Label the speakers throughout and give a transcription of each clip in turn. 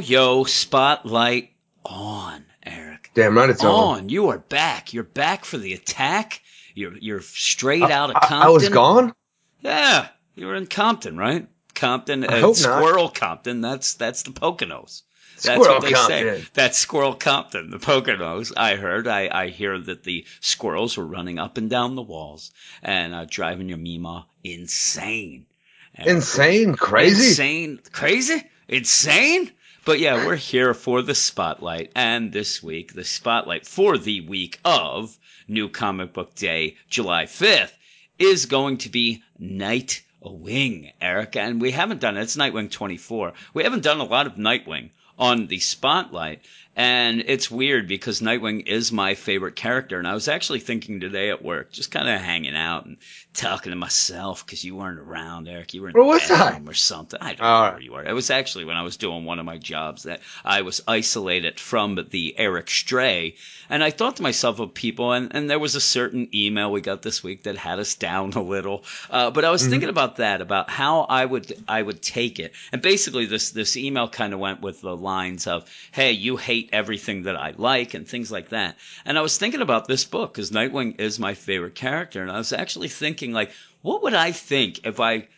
Speaker 1: Yo, spotlight on, Eric.
Speaker 2: Damn right it's on.
Speaker 1: On. You are back. You're back for the attack. You're you're straight out of
Speaker 2: I,
Speaker 1: Compton.
Speaker 2: I was gone.
Speaker 1: Yeah, you were in Compton, right? Compton,
Speaker 2: I
Speaker 1: uh,
Speaker 2: hope not.
Speaker 1: Squirrel Compton. That's that's the Poconos. That's
Speaker 2: Squirrel
Speaker 1: what they
Speaker 2: Compton.
Speaker 1: say. That's Squirrel Compton, the Poconos. I heard. I, I hear that the squirrels were running up and down the walls and uh, driving your Mima insane. And-
Speaker 2: Insane, crazy.
Speaker 1: Insane. Crazy? Insane? But yeah, we're here for the spotlight. And this week, the spotlight for the week of New Comic Book Day, July 5th, is going to be Nightwing, Eric. And we haven't done it. It's Nightwing 24. We haven't done a lot of Nightwing on the spotlight. And it's weird because Nightwing is my favorite character. And I was actually thinking today at work, just kind of hanging out and talking to myself because you weren't around, Eric. You were in the
Speaker 2: I?
Speaker 1: or something. I don't know where you were. It was actually when I was doing one of my jobs that I was isolated from the Eric Stray. And I thought to myself of people, and, and there was a certain email we got this week that had us down a little. Uh, but I was thinking about that, about how I would I would take it. And basically, this this email kind of went with the lines of, "Hey, you hate everything that I like," and things like that. And I was thinking about this book because Nightwing is my favorite character, and I was actually thinking like, what would I think if I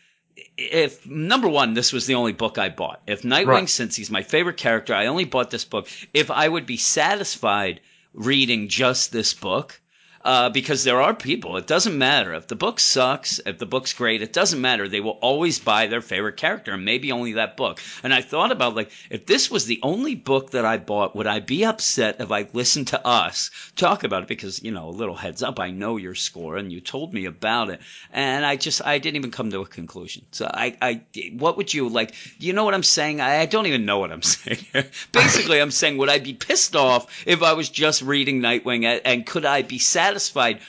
Speaker 1: if number one, this was the only book I bought. If Nightwing,
Speaker 2: Right.
Speaker 1: since he's my favorite character, I only bought this book. If I would be satisfied reading just this book, uh, because there are people, it doesn't matter if the book sucks, if the book's great, it doesn't matter. They will always buy their favorite character, and maybe only that book. And I thought about like, if this was the only book that I bought, would I be upset if I listened to us talk about it? Because you know, a little heads up, I know your score, and you told me about it, and I just I didn't even come to a conclusion. So I, I what would you like? You know what I'm saying? I, I don't even know what I'm saying. Basically, I'm saying would I be pissed off if I was just reading Nightwing, and, could I be satisfied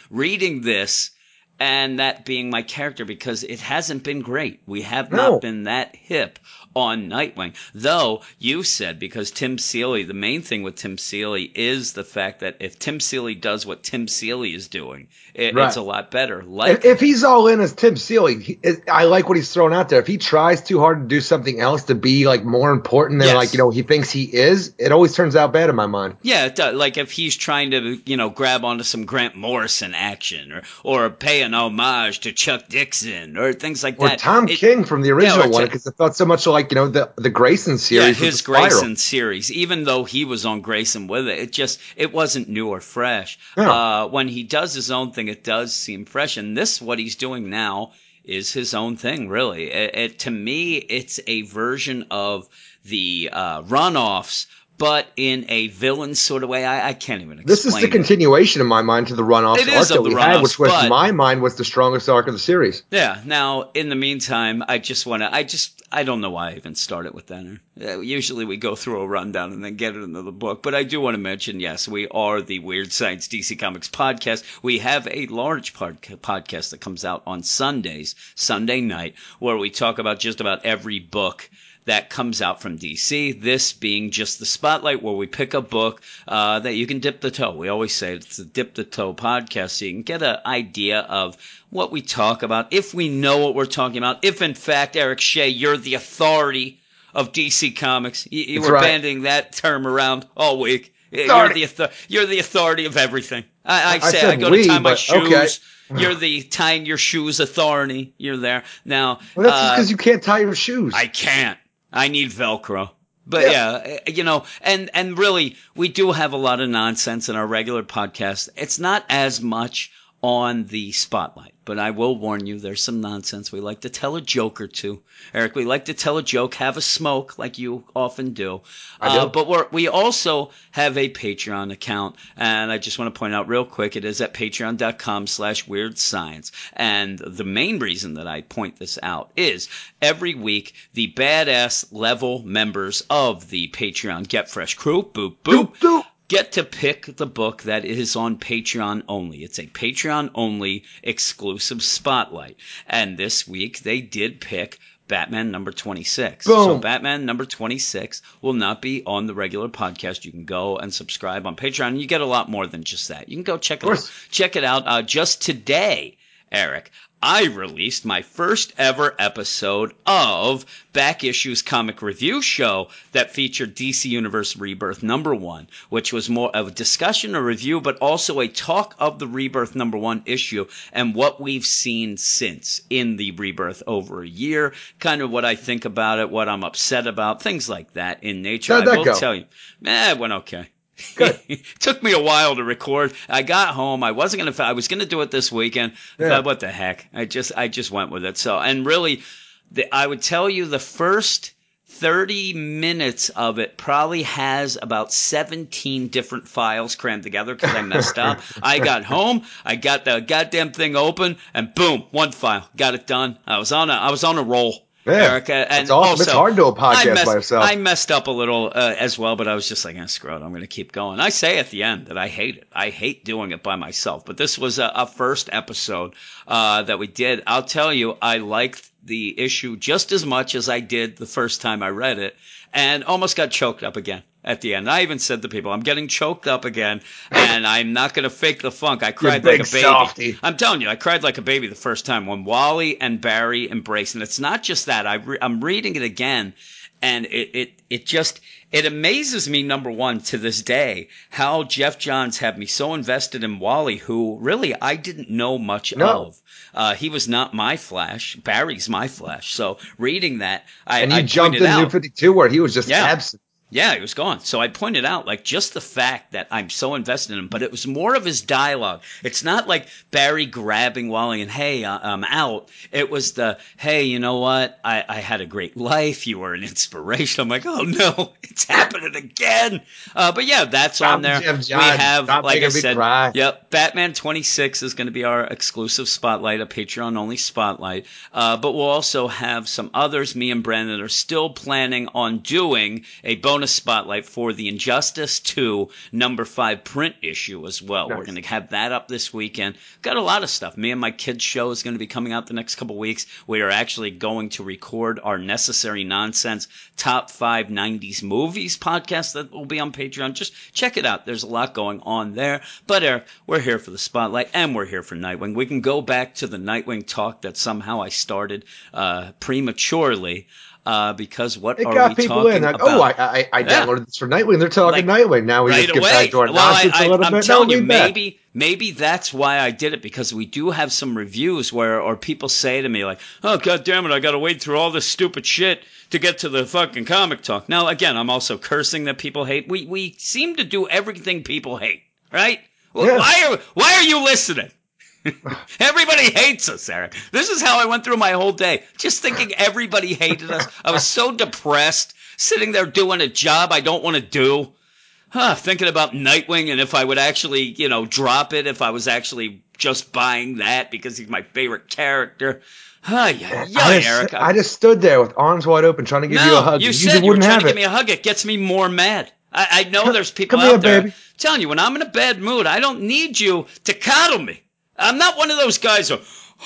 Speaker 1: reading this? And that being my character because it hasn't been great. We have
Speaker 2: No.
Speaker 1: not been that hip on Nightwing. Though you said because Tim Seeley, the main thing with Tim Seeley is the fact that if Tim Seeley does what Tim Seeley is doing, it,
Speaker 2: Right.
Speaker 1: it's a lot better. Like
Speaker 2: If, if he's all in as Tim Seeley, he, I like what he's throwing out there. If he tries too hard to do something else to be like more important than
Speaker 1: Yes.
Speaker 2: like you know he thinks he is, it always turns out bad in my mind.
Speaker 1: Yeah, it does. like if he's trying to, you know, grab onto some Grant Morrison action or or pay an homage to Chuck Dixon or things like
Speaker 2: Or
Speaker 1: that.
Speaker 2: Tom
Speaker 1: It-
Speaker 2: King from the original
Speaker 1: or
Speaker 2: one because it felt so much like you know the the Grayson series.
Speaker 1: Yeah, his. Grayson series, even though he was on Grayson with it, it just it wasn't new or fresh.
Speaker 2: No.
Speaker 1: Uh, when he does his own thing, it does seem fresh, and this what he's doing now is his own thing. Really, it, it, to me, it's a version of the uh, runoffs, but in a villain sort of way. I, I can't even explain.
Speaker 2: This is the
Speaker 1: it.
Speaker 2: continuation in my mind to the runoff
Speaker 1: It
Speaker 2: arc that
Speaker 1: of
Speaker 2: we had, which was in my mind was the strongest arc of the series.
Speaker 1: Yeah. Now, in the meantime, I just want to. I just. I don't know why I even started with that. Uh, usually, we go through a rundown and then get it into the book. But I do want to mention, yes, we are the Weird Science DC Comics podcast. We have a large pod- podcast that comes out on Sundays, Sunday night, where we talk about just about every book that comes out from DC. This being just the spotlight where we pick a book uh, that you can dip the toe. We always say it's a dip the toe podcast, so you can get an idea of what we talk about. If we know what we're talking about, if in fact Eric Shea, you're the authority of DC Comics, you, you were
Speaker 2: right.
Speaker 1: banding that term around all week. You're the, author- you're the authority of everything. I, I
Speaker 2: I
Speaker 1: say I,
Speaker 2: said
Speaker 1: go
Speaker 2: we,
Speaker 1: to tie my shoes.
Speaker 2: okay.
Speaker 1: You're the tying your shoes authority. You're there now.
Speaker 2: Well, that's just
Speaker 1: uh,
Speaker 2: because you can't tie your shoes.
Speaker 1: I can't. I need Velcro. But
Speaker 2: Yeah.
Speaker 1: yeah. eh, you know, and and really, we do have a lot of nonsense in our regular podcast. It's not as much on the spotlight, but I will warn you, there's some nonsense. We like to tell a joke or two, Eric. We like to tell a joke, have a smoke, like you often do.
Speaker 2: I do.
Speaker 1: Uh, but we're, we also have a Patreon account, and I just want to point out real quick, it is at patreon.com slash weird science. And the main reason that I point this out is every week, the badass level members of the Patreon Get Fresh crew, boop, boop,
Speaker 2: Doop, doop.
Speaker 1: Get to pick the book that is on Patreon only. It's a Patreon only exclusive spotlight. And this week they did pick Batman number 26. So Batman number 26 will not be on the regular podcast. You can go and subscribe on Patreon. You get a lot more than just that. You can go check it out. Check it out. Uh, just today, Eric, I released my first ever episode of Back Issues Comic Review Show that featured DC Universe Rebirth number one, which was more of a discussion, a review, but also a talk of the Rebirth number one issue and what we've seen since in the Rebirth over a year, kind of what I think about it, what I'm upset about, things like that in nature.
Speaker 2: How'd
Speaker 1: I
Speaker 2: that
Speaker 1: will
Speaker 2: go?
Speaker 1: tell you, eh, it went okay.
Speaker 2: Good.
Speaker 1: Took me a while to record. I got home. I wasn't gonna. I was gonna do it this weekend.
Speaker 2: Yeah.
Speaker 1: thought, what the heck? I just, I just went with it. So, and really, the, I would tell you the first 30 minutes of it probably has about 17 different files crammed together because I messed up. I got home, I got the goddamn thing open, and boom, one file, got it done. I was on a, I was on a roll.
Speaker 2: Yeah,
Speaker 1: Erica, and
Speaker 2: that's awesome.
Speaker 1: also,
Speaker 2: it's hard to do a podcast
Speaker 1: I messed,
Speaker 2: by yourself.
Speaker 1: I messed up a little uh, as well, but I was just like, eh, screw it. I'm going to keep going. I say at the end that I hate it. I hate doing it by myself. But this was a, a first episode uh, that we did. I'll tell you, I liked the issue just as much as I did the first time I read it, and almost got choked up again at the end. I even said to people, I'm getting choked up again, and I'm not going to fake the funk. I cried like a baby.
Speaker 2: softy.
Speaker 1: I'm telling you, I cried like a baby the first time when Wally and Barry embrace. And it's not just that. I re- I'm reading it again, and it, it it just it amazes me. Number one, to this day, how Geoff Johns had me so invested in Wally, who really I didn't know much
Speaker 2: No.
Speaker 1: of. Uh, he was not my Flash. Barry's my Flash. So reading that, I
Speaker 2: and you
Speaker 1: I
Speaker 2: jumped in New 52 where he was just
Speaker 1: Yeah.
Speaker 2: absent.
Speaker 1: Yeah, he was gone. So I pointed out, like, just the fact that I'm so invested in him, but it was more of his dialogue. It's not like Barry grabbing Wally and, hey, uh, I'm out. It was the, hey, you know what? I, I had a great life. You were an inspiration. I'm like, oh no, it's happening again. Uh, but yeah, that's
Speaker 2: Stop,
Speaker 1: on there. We have,
Speaker 2: Stop
Speaker 1: like I said,
Speaker 2: cry.
Speaker 1: Yep, Batman 26 is going to be our exclusive spotlight, a Patreon only spotlight. Uh, but we'll also have some others. Me and Brandon are still planning on doing a bonus spotlight for the Injustice 2 number 5 print issue as well. We're going to have that up this weekend. Got a lot of stuff. Me and my kids' show is going to be coming out the next couple weeks. We are actually going to record our Necessary Nonsense Top 5 90s Movies podcast that will be on Patreon. Just check it out. There's a lot going on there. But Eric, we're here for the spotlight and we're here for Nightwing. We can go back to the Nightwing talk that somehow I started uh, prematurely. Uh, because what
Speaker 2: It
Speaker 1: are
Speaker 2: got
Speaker 1: we
Speaker 2: people
Speaker 1: talking
Speaker 2: in. Like,
Speaker 1: about?
Speaker 2: oh, I, I, I
Speaker 1: Yeah.
Speaker 2: downloaded this for Nightwing. They're talking
Speaker 1: Like,
Speaker 2: Nightwing. Now we
Speaker 1: right
Speaker 2: just get
Speaker 1: away.
Speaker 2: back to our
Speaker 1: well, I,
Speaker 2: nonsense
Speaker 1: I,
Speaker 2: a little
Speaker 1: I'm
Speaker 2: bit.
Speaker 1: telling
Speaker 2: no,
Speaker 1: you, maybe maybe that's why I did it because we do have some reviews where or people say to me like, "Oh god damn it, I got to wait through all this stupid shit to get to the fucking comic talk." Now, again, I'm also cursing that people hate. We we seem to do everything people hate, right? Well,
Speaker 2: Yeah.
Speaker 1: Why are why are you listening? everybody hates us, Eric. This is how I went through my whole day, just thinking everybody hated us. I was so depressed, sitting there doing a job I don't want to do huh, thinking about Nightwing and if I would actually, you know, drop it if I was actually just buying that because he's my favorite character. Huh, yeah, yeah,
Speaker 2: I, just,
Speaker 1: Eric.
Speaker 2: I just stood there with arms wide open trying to give
Speaker 1: no,
Speaker 2: you a hug.
Speaker 1: you
Speaker 2: and
Speaker 1: said you were
Speaker 2: wouldn't
Speaker 1: trying to give me a hug. It gets me more mad. I, I know there's people
Speaker 2: come
Speaker 1: out
Speaker 2: here,
Speaker 1: there
Speaker 2: baby.
Speaker 1: telling you when I'm in a bad mood, I don't need you to coddle me. I'm not one of those guys who,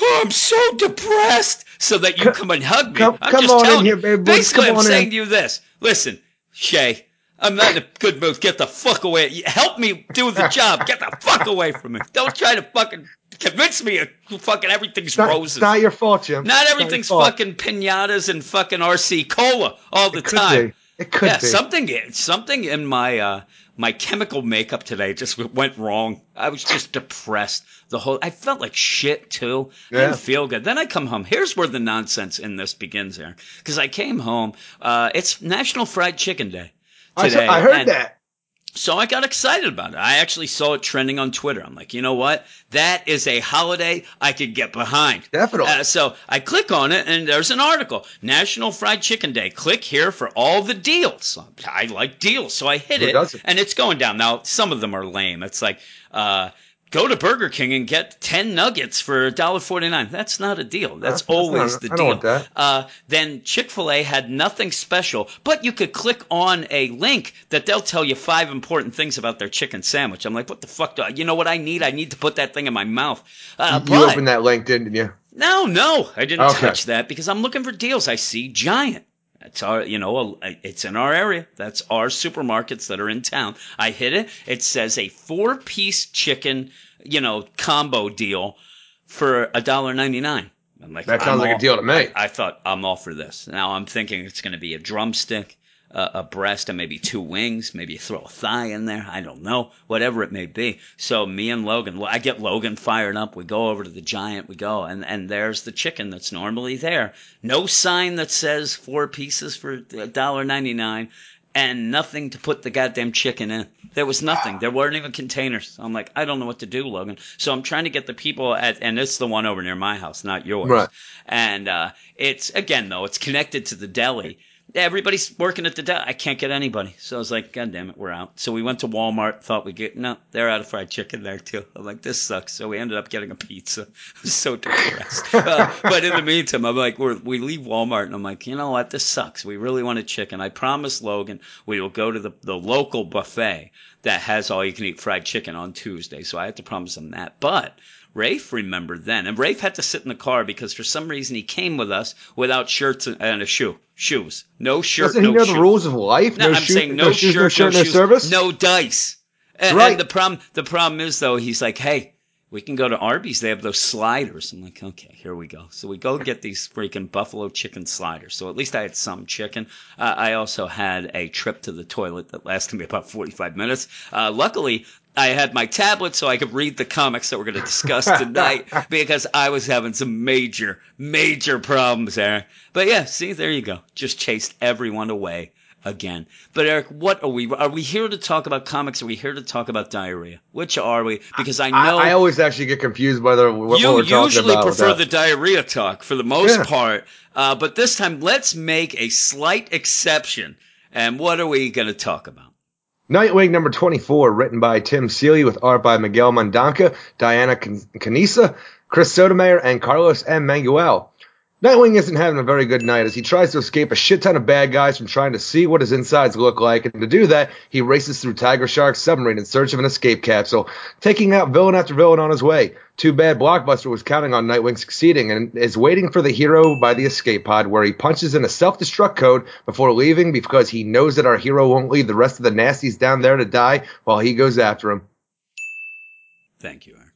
Speaker 1: oh, I'm so depressed, so that you come and hug me.
Speaker 2: come-
Speaker 1: I'm
Speaker 2: come
Speaker 1: just
Speaker 2: on in
Speaker 1: telling
Speaker 2: here, baby.
Speaker 1: Basically, I'm saying
Speaker 2: in.
Speaker 1: to you this. Listen, Shea, I'm not in a good mood. Get the fuck away. Help me do the job. Get the fuck away from me. Don't try to fucking convince me of fucking everything's
Speaker 2: not,
Speaker 1: roses.
Speaker 2: it's not your fault, Jim.
Speaker 1: Not everything's
Speaker 2: fault.
Speaker 1: fucking pinatas and fucking RC cola all the time.
Speaker 2: be. It could
Speaker 1: yeah,
Speaker 2: be.
Speaker 1: something something in my uh my chemical makeup today just went wrong. I was just depressed. The whole I felt like shit too. I didn't feel good. Then I come home. Here's where the nonsense in this begins here. Because I came home. Uh, it's National Fried Chicken Day
Speaker 2: I,
Speaker 1: today.
Speaker 2: I heard
Speaker 1: and-
Speaker 2: that.
Speaker 1: So I got excited about it. I actually saw it trending on Twitter. I'm like, you know what? That is a holiday I could get behind.
Speaker 2: Definitely.
Speaker 1: Uh, so I click on it, and there's an article: National Fried Chicken Day. Click here for all the deals. I like deals, so I hit
Speaker 2: Who
Speaker 1: it,
Speaker 2: doesn't?
Speaker 1: and it's going down. Now some of them are lame. It's like. Uh, Go to Burger King and get ten nuggets for $1.49. That's not a deal. That's,
Speaker 2: That's-
Speaker 1: always
Speaker 2: not-
Speaker 1: the deal. Uh, then Chick fil A had nothing special, but you could click on a link that they'll tell you five important things about their chicken sandwich. I'm like, what the fuck do I, you know what I need? I need to put that thing in my mouth. Uh,
Speaker 2: you
Speaker 1: but-
Speaker 2: opened that link, didn't you?
Speaker 1: no, no, I didn't
Speaker 2: Okay.
Speaker 1: touch that because I'm looking for deals. I see Giant. That's our, you know, it's in our area. That's our supermarkets that are in town. I hit it. It says a four piece chicken, you know, combo deal for a dollar ninety nine. I'm like,
Speaker 2: That sounds
Speaker 1: I'm
Speaker 2: like a deal to me.
Speaker 1: I, I thought I'm all for this. Now I'm thinking it's going to be a drumstick, a, a breast, and maybe two wings. Maybe you throw a thigh in there. I don't know. Whatever it may be. So me and Logan, I get Logan fired up. We go over to the giant. We go, and and there's the chicken that's normally there. No sign that says four pieces for a dollar ninety nine. And nothing to put the goddamn chicken in. There was nothing. There weren't even containers. I'm like, I don't know what to do, Logan. So I'm trying to get the people at, and it's the one over near my house, not yours.
Speaker 2: Right.
Speaker 1: And uh, it's again though, it's connected to the deli. Everybody's working at the deli. I can't get anybody. So I was like, God damn it, we're out. So we went to Walmart, thought we'd get no, they're out of fried chicken there too. I'm like, this sucks. So we ended up getting a pizza. I was so depressed. uh, but in the meantime, I'm like, we're, we leave Walmart and I'm like, you know what? This sucks. We really wanted chicken. I promised Logan we will go to the, the local buffet that has all you can eat fried chicken on Tuesday. So I had to promise him that. But Rafe remembered then, and Rafe had to sit in the car because for some reason he came with us without shirts and a shoe, shoes, no shirt,
Speaker 2: Doesn't
Speaker 1: no
Speaker 2: he know
Speaker 1: shoe.
Speaker 2: the rules of life?
Speaker 1: No, I'm
Speaker 2: shoes-
Speaker 1: saying no,
Speaker 2: shoes,
Speaker 1: shirt,
Speaker 2: no shirt, no
Speaker 1: shoes,
Speaker 2: service.
Speaker 1: no dice. And,
Speaker 2: Right.
Speaker 1: and the problem, the problem is though, he's like, hey, we can go to Arby's. They have those sliders. I'm like, okay, here we go. So we go get these freaking buffalo chicken sliders. So at least I had some chicken. Uh, I also had a trip to the toilet that lasted me about 45 minutes. Uh, luckily, I had my tablet so I could read the comics that we're going to discuss tonight because I was having some major, major problems there. But yeah, see, there you go. Just chased everyone away again. But Eric, what are we? Are we here to talk about comics? Are we here to talk about diarrhea? Which are we? Because I know
Speaker 2: I, I always actually get confused by the, what,
Speaker 1: you
Speaker 2: we're talking
Speaker 1: usually prefer the diarrhea talk for the most
Speaker 2: Yeah.
Speaker 1: part, uh, but this time let's make a slight exception. And what are we going to talk about?
Speaker 2: Nightwing number 24, written by Tim Seeley with art by Miguel Mendonça, Diana Can- Conesa, Chris Sotomayor, and Carlos M. Mangual. Nightwing isn't having a very good night as he tries to escape a shit ton of bad guys from trying to see what his insides look like, and to do that, he races through Tiger Shark's submarine in search of an escape capsule, taking out villain after villain on his way. Too bad Blockbuster was counting on Nightwing succeeding and is waiting for the hero by the escape pod where he punches in a self-destruct code before leaving because he knows that our hero won't leave the rest of the nasties down there to die while he goes after him.
Speaker 1: Thank you, Eric.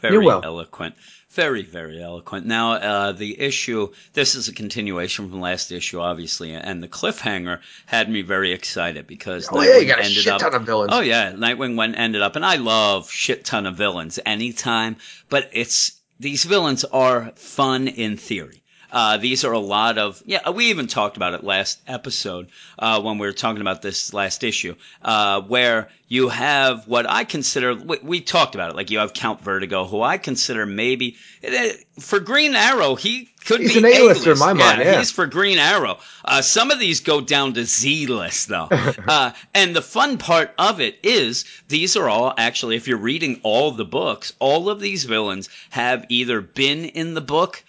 Speaker 1: Very
Speaker 2: You're welcome.
Speaker 1: eloquent. Very, very eloquent. Now, uh, the issue, this is a continuation from last issue, obviously, and the cliffhanger had me very excited because
Speaker 2: Oh yeah, you
Speaker 1: Nightwing
Speaker 2: got a
Speaker 1: ended
Speaker 2: shit
Speaker 1: up
Speaker 2: ton of villains.
Speaker 1: Oh yeah, Nightwing went ended up, and I love shit ton of villains anytime, but it's these villains are fun in theory. Uh, these are a lot of yeah. We even talked about it last episode uh, when we were talking about this last issue, uh, where you have what I consider. We, we talked about it. Like you have Count Vertigo, who I consider maybe eh, for Green Arrow, he could
Speaker 2: He's
Speaker 1: be
Speaker 2: an A-lister in my
Speaker 1: A-list.
Speaker 2: mind, yeah.
Speaker 1: he's for Green Arrow. Uh, some of these go down to Z list though. uh, and the fun part of it is these are all actually, if you're reading all the books, all of these villains have either been in the book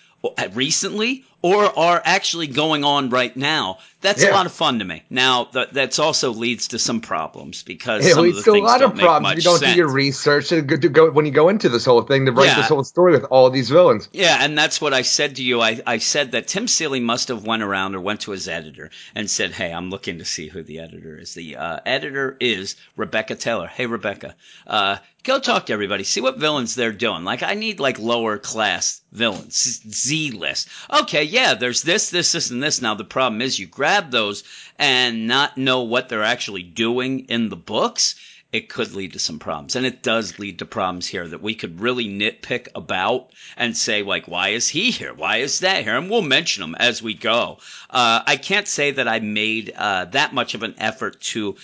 Speaker 1: recently or are actually going on right now. That's a lot of fun to me. Now, th- that's also leads to some problems because
Speaker 2: It
Speaker 1: some of
Speaker 2: leads
Speaker 1: the
Speaker 2: to a lot of problems you don't
Speaker 1: sense.
Speaker 2: do your research go, to go when you go into this whole thing to write
Speaker 1: Yeah.
Speaker 2: this whole story with all these villains.
Speaker 1: Yeah, and that's what I said to you. I, I said that Tim Seeley must have went around or went to his editor and said, "Hey, I'm looking to see who the editor is." The uh, editor is Rebecca Taylor. Hey, Rebecca, uh, go talk to everybody. See what villains they're doing. Like, I need like lower class villains, Z list. Okay, yeah, there's this, this, this, and this. Now the problem is you grab those and not know what they're actually doing in the books it could lead to some problems. And it does lead to problems here that we could really nitpick about and say, like, why is he here? Why is that here? And we'll mention them as we go. Uh, I can't say that I made uh, that much of an effort to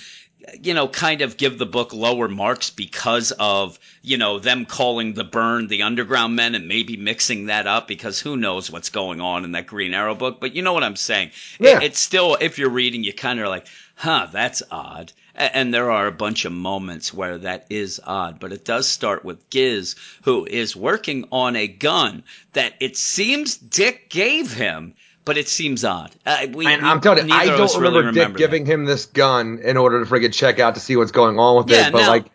Speaker 1: you know, kind of give the book lower marks because of, you know, them calling the burn the underground men and maybe mixing that up because who knows what's going on in that Green Arrow book. But you know what I'm saying?
Speaker 2: Yeah.
Speaker 1: It, it's still, if you're reading, you kind of are like, huh, that's odd. And there are a bunch of moments where that is odd, but it does start with Giz, who is working on a gun that it seems Dick gave him, but it seems odd. Uh, we,
Speaker 2: And I'm telling you, I don't remember
Speaker 1: really
Speaker 2: Dick
Speaker 1: remember
Speaker 2: giving him this gun in order to friggin' check out to see what's going on with
Speaker 1: Yeah,
Speaker 2: it. But
Speaker 1: no.
Speaker 2: like,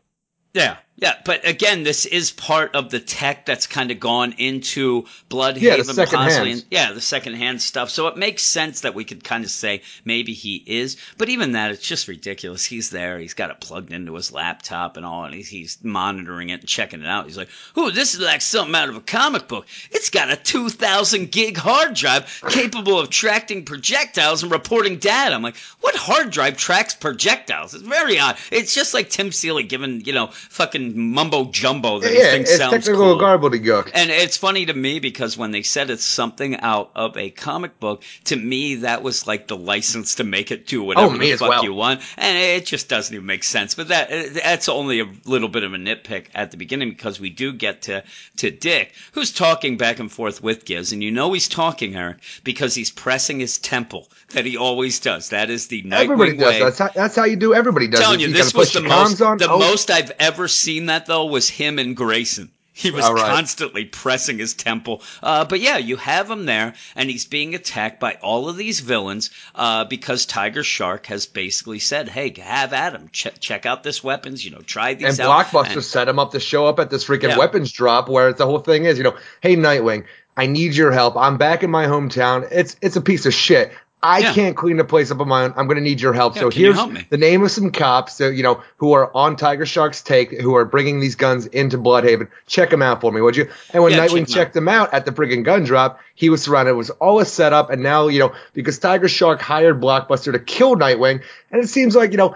Speaker 1: Yeah, Yeah, but again, this is part of the tech that's kind of gone into Blüdhaven,
Speaker 2: Yeah, the hand.
Speaker 1: Yeah, the secondhand stuff. So it makes sense that we could kind of say maybe he is. But even that, it's just ridiculous. He's there. He's got it plugged into his laptop and all, and he's, he's monitoring it and checking it out. He's like, "Ooh, this is like something out of a comic book. It's got a 2,000 gig hard drive capable of tracking projectiles and reporting data." I'm like, "What hard drive tracks projectiles?" It's very odd. It's just like Tim Seeley giving you know fucking mumbo jumbo that he
Speaker 2: Yeah,
Speaker 1: thinks
Speaker 2: it's
Speaker 1: sounds
Speaker 2: technical
Speaker 1: cool.
Speaker 2: gobbledygook.
Speaker 1: And it's funny to me because when they said it's something out of a comic book, to me that was like the license to make it do oh, whatever
Speaker 2: Oh,
Speaker 1: the fuck
Speaker 2: well.
Speaker 1: you want, and it just doesn't even make sense. But that that's only a little bit of a nitpick at the beginning because we do get to to Dick, who's talking back and forth with Giz, and you know he's talking, Eric, because he's pressing his temple that he always does. That is the Nightwing
Speaker 2: Everybody does.
Speaker 1: way
Speaker 2: That's how, that's how you do. Everybody does.
Speaker 1: telling
Speaker 2: it.
Speaker 1: you,
Speaker 2: gotta
Speaker 1: this was the most
Speaker 2: on.
Speaker 1: the
Speaker 2: Oh,
Speaker 1: most I've ever seen that though was him and Grayson. He was
Speaker 2: right.
Speaker 1: constantly pressing his temple. Uh, but yeah, you have him there, and he's being attacked by all of these villains uh, because Tiger Shark has basically said, "Hey, have at him. Check check out this weapons. You know, try these
Speaker 2: And
Speaker 1: out."
Speaker 2: Blockbuster
Speaker 1: And-
Speaker 2: set him up to show up at this freaking
Speaker 1: Yeah.
Speaker 2: weapons drop where the whole thing is, you know, hey Nightwing, I need your help. I'm back in my hometown. It's it's a piece of shit. I
Speaker 1: Yeah.
Speaker 2: can't clean the place up on my own. I'm going to need your help.
Speaker 1: Yeah,
Speaker 2: so here's
Speaker 1: help
Speaker 2: the name of some cops, so, you know, who are on Tiger Shark's take, who are bringing these guns into Blüdhaven. Check them out for me, would you? And when
Speaker 1: Yeah, check
Speaker 2: checked them out at the friggin' gun drop, he was surrounded. It was all a setup. And now, you know, because Tiger Shark hired Blockbuster to kill Nightwing, and it seems like, you know,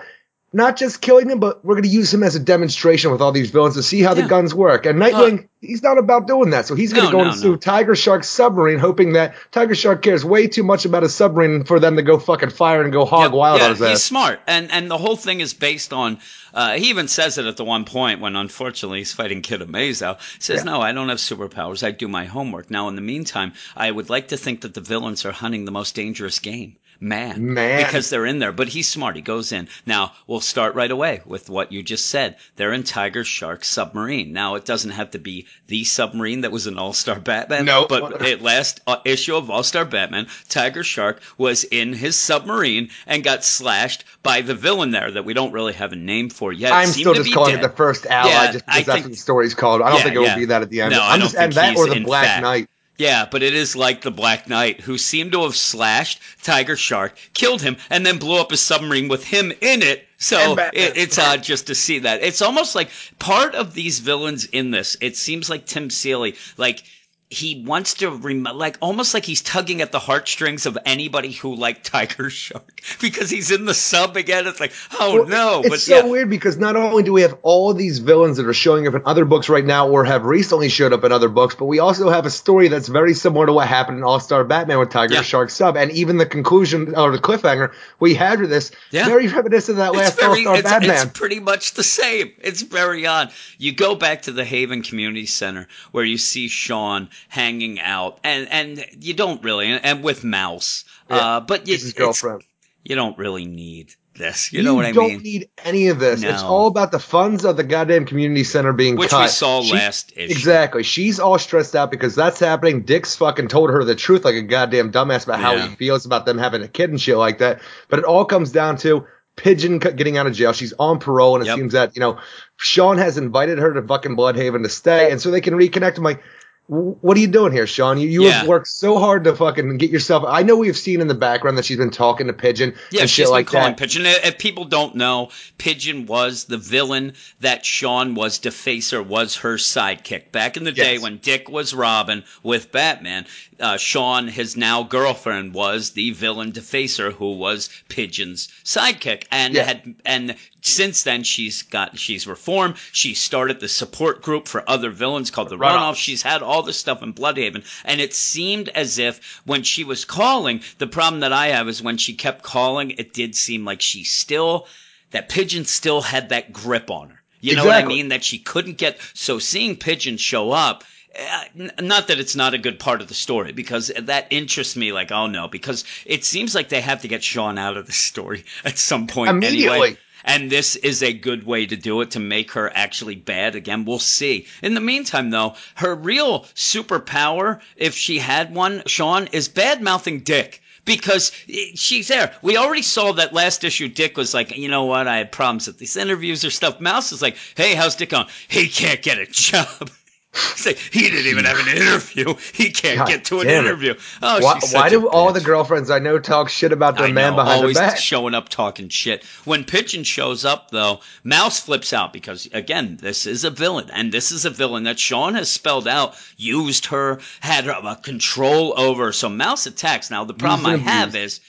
Speaker 2: not just killing him, but we're going to use him as a demonstration with all these villains to see how
Speaker 1: Yeah.
Speaker 2: the guns work. And Nightwing, he's not about doing that. So he's going to
Speaker 1: No,
Speaker 2: go
Speaker 1: no,
Speaker 2: into
Speaker 1: no.
Speaker 2: Tiger Shark's submarine, hoping that Tiger Shark cares way too much about his submarine for them to go fucking fire and go hog
Speaker 1: Yeah,
Speaker 2: wild
Speaker 1: yeah,
Speaker 2: on his ass.
Speaker 1: he's smart, and and the whole thing is based on. Uh, he even says it at the one point when, unfortunately, he's fighting Kid Amazo. He says,
Speaker 2: Yeah.
Speaker 1: "No, I don't have superpowers. I do my homework." Now, in the meantime, I would like to think that the villains are hunting the most dangerous game. Man,
Speaker 2: Man.
Speaker 1: because they're in there. But he's smart. He goes in. Now we'll start right away with what you just said. They're in Tiger Shark submarine. Now it doesn't have to be the submarine that was an All Star Batman.
Speaker 2: No.
Speaker 1: but at last uh, issue of All Star Batman, Tiger Shark was in his submarine and got slashed by the villain there that we don't really have a name for yet.
Speaker 2: I'm still just calling
Speaker 1: dead.
Speaker 2: it the first ally
Speaker 1: Yeah,
Speaker 2: just
Speaker 1: I
Speaker 2: because that's
Speaker 1: think-
Speaker 2: what the story's called. I don't
Speaker 1: Yeah,
Speaker 2: think it will
Speaker 1: yeah.
Speaker 2: be that at the end.
Speaker 1: No, I
Speaker 2: I'm
Speaker 1: don't
Speaker 2: just, and
Speaker 1: think
Speaker 2: that or the Black
Speaker 1: fact.
Speaker 2: Knight.
Speaker 1: Yeah, but it is like the Black Knight who seemed to have slashed Tiger Shark, killed him, and then blew up a submarine with him in it. So it, it's odd just to see that. It's almost like part of these villains in this. It seems like Tim Seeley, like he wants to rem- like almost like he's tugging at the heartstrings of anybody who liked Tiger Shark because he's in the sub again. It's like, oh
Speaker 2: Well,
Speaker 1: no,
Speaker 2: it's
Speaker 1: but
Speaker 2: so
Speaker 1: yeah.
Speaker 2: weird because not only do we have all these villains that are showing up in other books right now or have recently showed up in other books, but we also have a story that's very similar to what happened in All Star Batman with Tiger
Speaker 1: Yeah.
Speaker 2: Shark sub, and even the conclusion or the cliffhanger we had with this
Speaker 1: Yeah.
Speaker 2: very reminiscent of that last All Star Batman.
Speaker 1: it's pretty much the same. It's very odd. You go back to the Haven Community Center where you see Sean hanging out, and and you don't really, and with Mouse,
Speaker 2: Yeah,
Speaker 1: uh, but you,
Speaker 2: his girlfriend.
Speaker 1: you don't really need this. You, know what I mean?
Speaker 2: You don't need any of this. It's all about the funds of the goddamn community center being
Speaker 1: Which
Speaker 2: cut.
Speaker 1: we saw
Speaker 2: She-
Speaker 1: last issue.
Speaker 2: Exactly. She's all stressed out because that's happening. Dick's fucking told her the truth like a goddamn dumbass about how he feels about them having a kid and shit like that. But it all comes down to Pigeon getting out of jail. She's on parole, and it
Speaker 1: Yep.
Speaker 2: seems that, you know, Shawn has invited her to fucking Blüdhaven to stay, and so they can reconnect. I'm like, "W- what are you doing here, Shawn? You, you
Speaker 1: Yeah.
Speaker 2: have worked so hard to fucking get yourself. I know we've seen in the background that she's been talking to Pigeon
Speaker 1: Yeah,
Speaker 2: and
Speaker 1: she's
Speaker 2: shit like
Speaker 1: calling
Speaker 2: that.
Speaker 1: Pigeon. If people don't know, Pigeon was the villain that Shawn was Defacer was her sidekick back in the day when Dick was Robin with Batman. Uh, Sean, his now girlfriend, was the villain Defacer who was Pigeon's sidekick, and
Speaker 2: Yeah.
Speaker 1: had and since then she's got she's reformed. She started the support group for other villains called the
Speaker 2: Runoff.
Speaker 1: Runoff. She's had all this stuff in Blüdhaven, and it seemed as if when she was calling, the problem that I have is when she kept calling, it did seem like she still, that Pigeon still had that grip on her. You know what I mean? That she couldn't get. So seeing Pigeon show up. uh, Not that it's not a good part of the story because that interests me. Like, oh no, because it seems like they have to get Shawn out of the story at some point anyway. And this is a good way to do it to make her actually bad again. We'll see. In the meantime, though, her real superpower, if she had one, Shawn, is bad mouthing Dick. because she's there. We already saw that last issue. Dick was like, you know what? I had problems with these interviews or stuff. Mouse is like, hey, how's Dick on? He can't get a job. Like, he didn't even have an interview. He can't
Speaker 2: God
Speaker 1: get to an interview. Oh,
Speaker 2: why, why
Speaker 1: a
Speaker 2: do all the girlfriends I know talk shit about their
Speaker 1: I
Speaker 2: man
Speaker 1: know,
Speaker 2: behind
Speaker 1: always
Speaker 2: their back?
Speaker 1: showing up talking shit. When Pigeon shows up, though, Mouse flips out because, again, this is a villain, and this is a villain that Shawn has spelled out, used her, had her, uh, control over. So Mouse attacks. Now, the problem I have is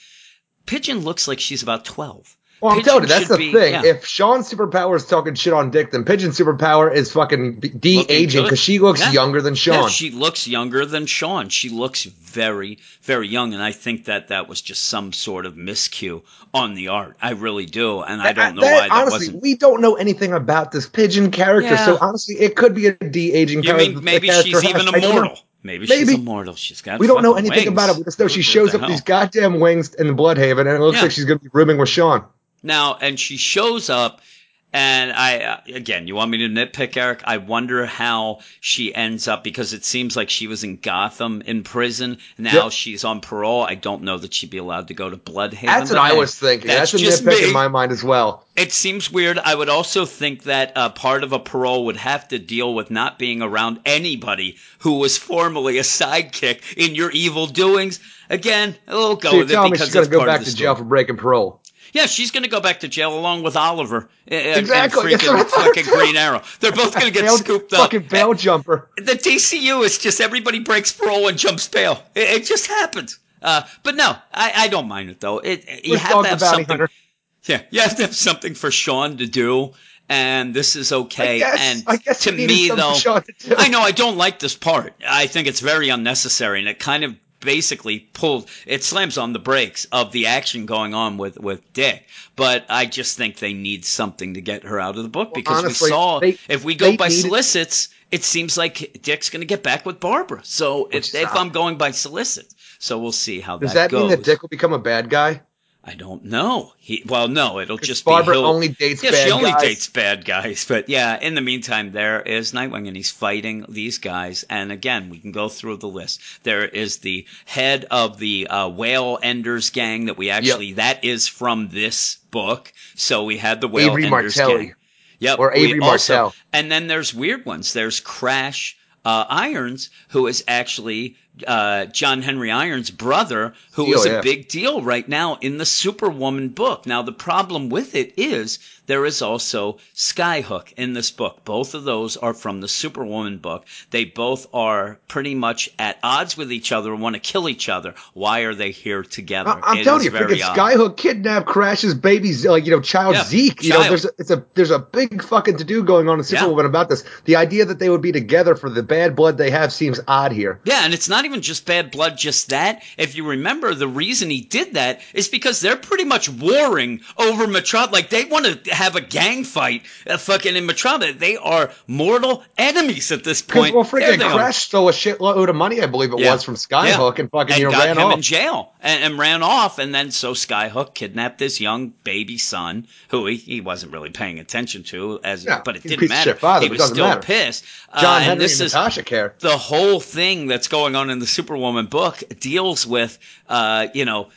Speaker 1: Pigeon looks like she's about 12.
Speaker 2: Well, I'm telling you, that's the
Speaker 1: be-
Speaker 2: thing.
Speaker 1: yeah.
Speaker 2: If Shawn's superpower is talking shit on Dick, then Pigeon's superpower is fucking de aging because she looks
Speaker 1: Yeah.
Speaker 2: younger than Shawn.
Speaker 1: Yeah, she looks younger than Shawn. She looks very, very young, and I think that that was just some sort of miscue on the art. I really do, and I don't know
Speaker 2: That-
Speaker 1: why that
Speaker 2: honestly,
Speaker 1: wasn't.
Speaker 2: we don't know anything about this Pigeon character,
Speaker 1: Yeah.
Speaker 2: so honestly, it could be a de aging.
Speaker 1: You mean maybe she's even immortal? Maybe, she's immortal. She's got.
Speaker 2: We don't know anything
Speaker 1: wings.
Speaker 2: about it. We just know she shows up with these goddamn wings in the Blüdhaven, and it looks
Speaker 1: Yeah.
Speaker 2: like she's going to be rooming with Shawn.
Speaker 1: Now, and she shows up, and I uh, again, you want me to nitpick, Eric? I wonder how she ends up because it seems like she was in Gotham in prison. Now
Speaker 2: Yep.
Speaker 1: she's on parole. I don't know that she'd be allowed to go to Blüdhaven.
Speaker 2: That's what I was thinking.
Speaker 1: That's,
Speaker 2: That's, a
Speaker 1: just
Speaker 2: nitpick
Speaker 1: me.
Speaker 2: in my mind as well.
Speaker 1: It seems weird. I would also think that uh, part of a parole would have to deal with not being around anybody who was formerly a sidekick in your evil doings. Again, we'll go
Speaker 2: So
Speaker 1: with it
Speaker 2: me
Speaker 1: because
Speaker 2: she's going to go back to jail for breaking parole?
Speaker 1: Yeah, she's going to go back to jail along with Oliver. uh,
Speaker 2: Exactly.
Speaker 1: And
Speaker 2: That's what I
Speaker 1: freaking fucking Green Arrow. They're both going to get
Speaker 2: Bail-
Speaker 1: scooped up.
Speaker 2: Fucking bail jumper.
Speaker 1: The DCU is just everybody breaks parole and jumps bail. It, it just happens. Uh, but no, I, I don't mind it though. It, you have to have something.
Speaker 2: Hunter?
Speaker 1: Yeah, you have to have something for Shawn to do, and this is okay.
Speaker 2: I guess,
Speaker 1: and
Speaker 2: I guess
Speaker 1: to me, though,
Speaker 2: to.
Speaker 1: I know I don't like this part. I think it's very unnecessary, and it kind of basically pulled it slams on the brakes of the action going on with with Dick. But I just think they need something to get her out of the book because
Speaker 2: honestly,
Speaker 1: we saw
Speaker 2: they-
Speaker 1: if we go by solicits, it seems like Dick's going to get back with Barbara. So if if. I'm going by solicits, so we'll see how
Speaker 2: Does
Speaker 1: that
Speaker 2: that mean
Speaker 1: goes.
Speaker 2: that Dick will become a bad guy?
Speaker 1: I don't know. He well, no, it'll just
Speaker 2: Barbara
Speaker 1: be he'll-
Speaker 2: only dates
Speaker 1: yeah, she only
Speaker 2: guys.
Speaker 1: dates bad guys. But yeah, in the meantime, there is Nightwing, and he's fighting these guys. And again, we can go through the list. There is the head of the uh, Whale Enders gang that we actually that is from this book. So we had the Whale
Speaker 2: Avery
Speaker 1: Enders
Speaker 2: Martelli.
Speaker 1: gang. Yep,
Speaker 2: Or Avery
Speaker 1: also-
Speaker 2: Martel.
Speaker 1: And then there's weird ones. There's Crash uh, Irons, who is actually uh, John Henry Irons' brother, who
Speaker 2: Deal,
Speaker 1: is a
Speaker 2: yeah.
Speaker 1: big deal right now in the Superwoman book. Now, the problem with it is there is also Skyhook in this book. Both of those are from the Superwoman book. They both are pretty much at odds with each other and want to kill each other. Why are they here together?
Speaker 2: I- I'm
Speaker 1: It
Speaker 2: telling you, freaking. Skyhook kidnapped crashes baby, like you know, child
Speaker 1: Yeah,
Speaker 2: Zeke. You know, there's a, it's a there's a big fucking to do going on in
Speaker 1: Yeah.
Speaker 2: Superwoman about this. The idea that they would be together for the bad blood they have seems odd here.
Speaker 1: Yeah, and it's not even just bad blood, just that. If you remember, the reason he did that is because they're pretty much warring over Metropolis. Like, they want to have a gang fight uh, fucking in Metropolis. They are mortal enemies at this point.
Speaker 2: well, freaking. Crash stole a shitload of money, I believe it
Speaker 1: Yeah.
Speaker 2: was, from Skyhook,
Speaker 1: Yeah.
Speaker 2: and fucking
Speaker 1: and
Speaker 2: you know
Speaker 1: got
Speaker 2: ran
Speaker 1: him
Speaker 2: off.
Speaker 1: in jail and, and ran off. And then so Skyhook kidnapped this young baby son who he, he wasn't really paying attention to, as
Speaker 2: Yeah,
Speaker 1: but it didn't matter.
Speaker 2: father,
Speaker 1: he was still
Speaker 2: matter.
Speaker 1: pissed. Uh,
Speaker 2: John
Speaker 1: and this
Speaker 2: and
Speaker 1: is
Speaker 2: Natasha care.
Speaker 1: the whole thing that's going on in the Superwoman book deals with, uh, you know,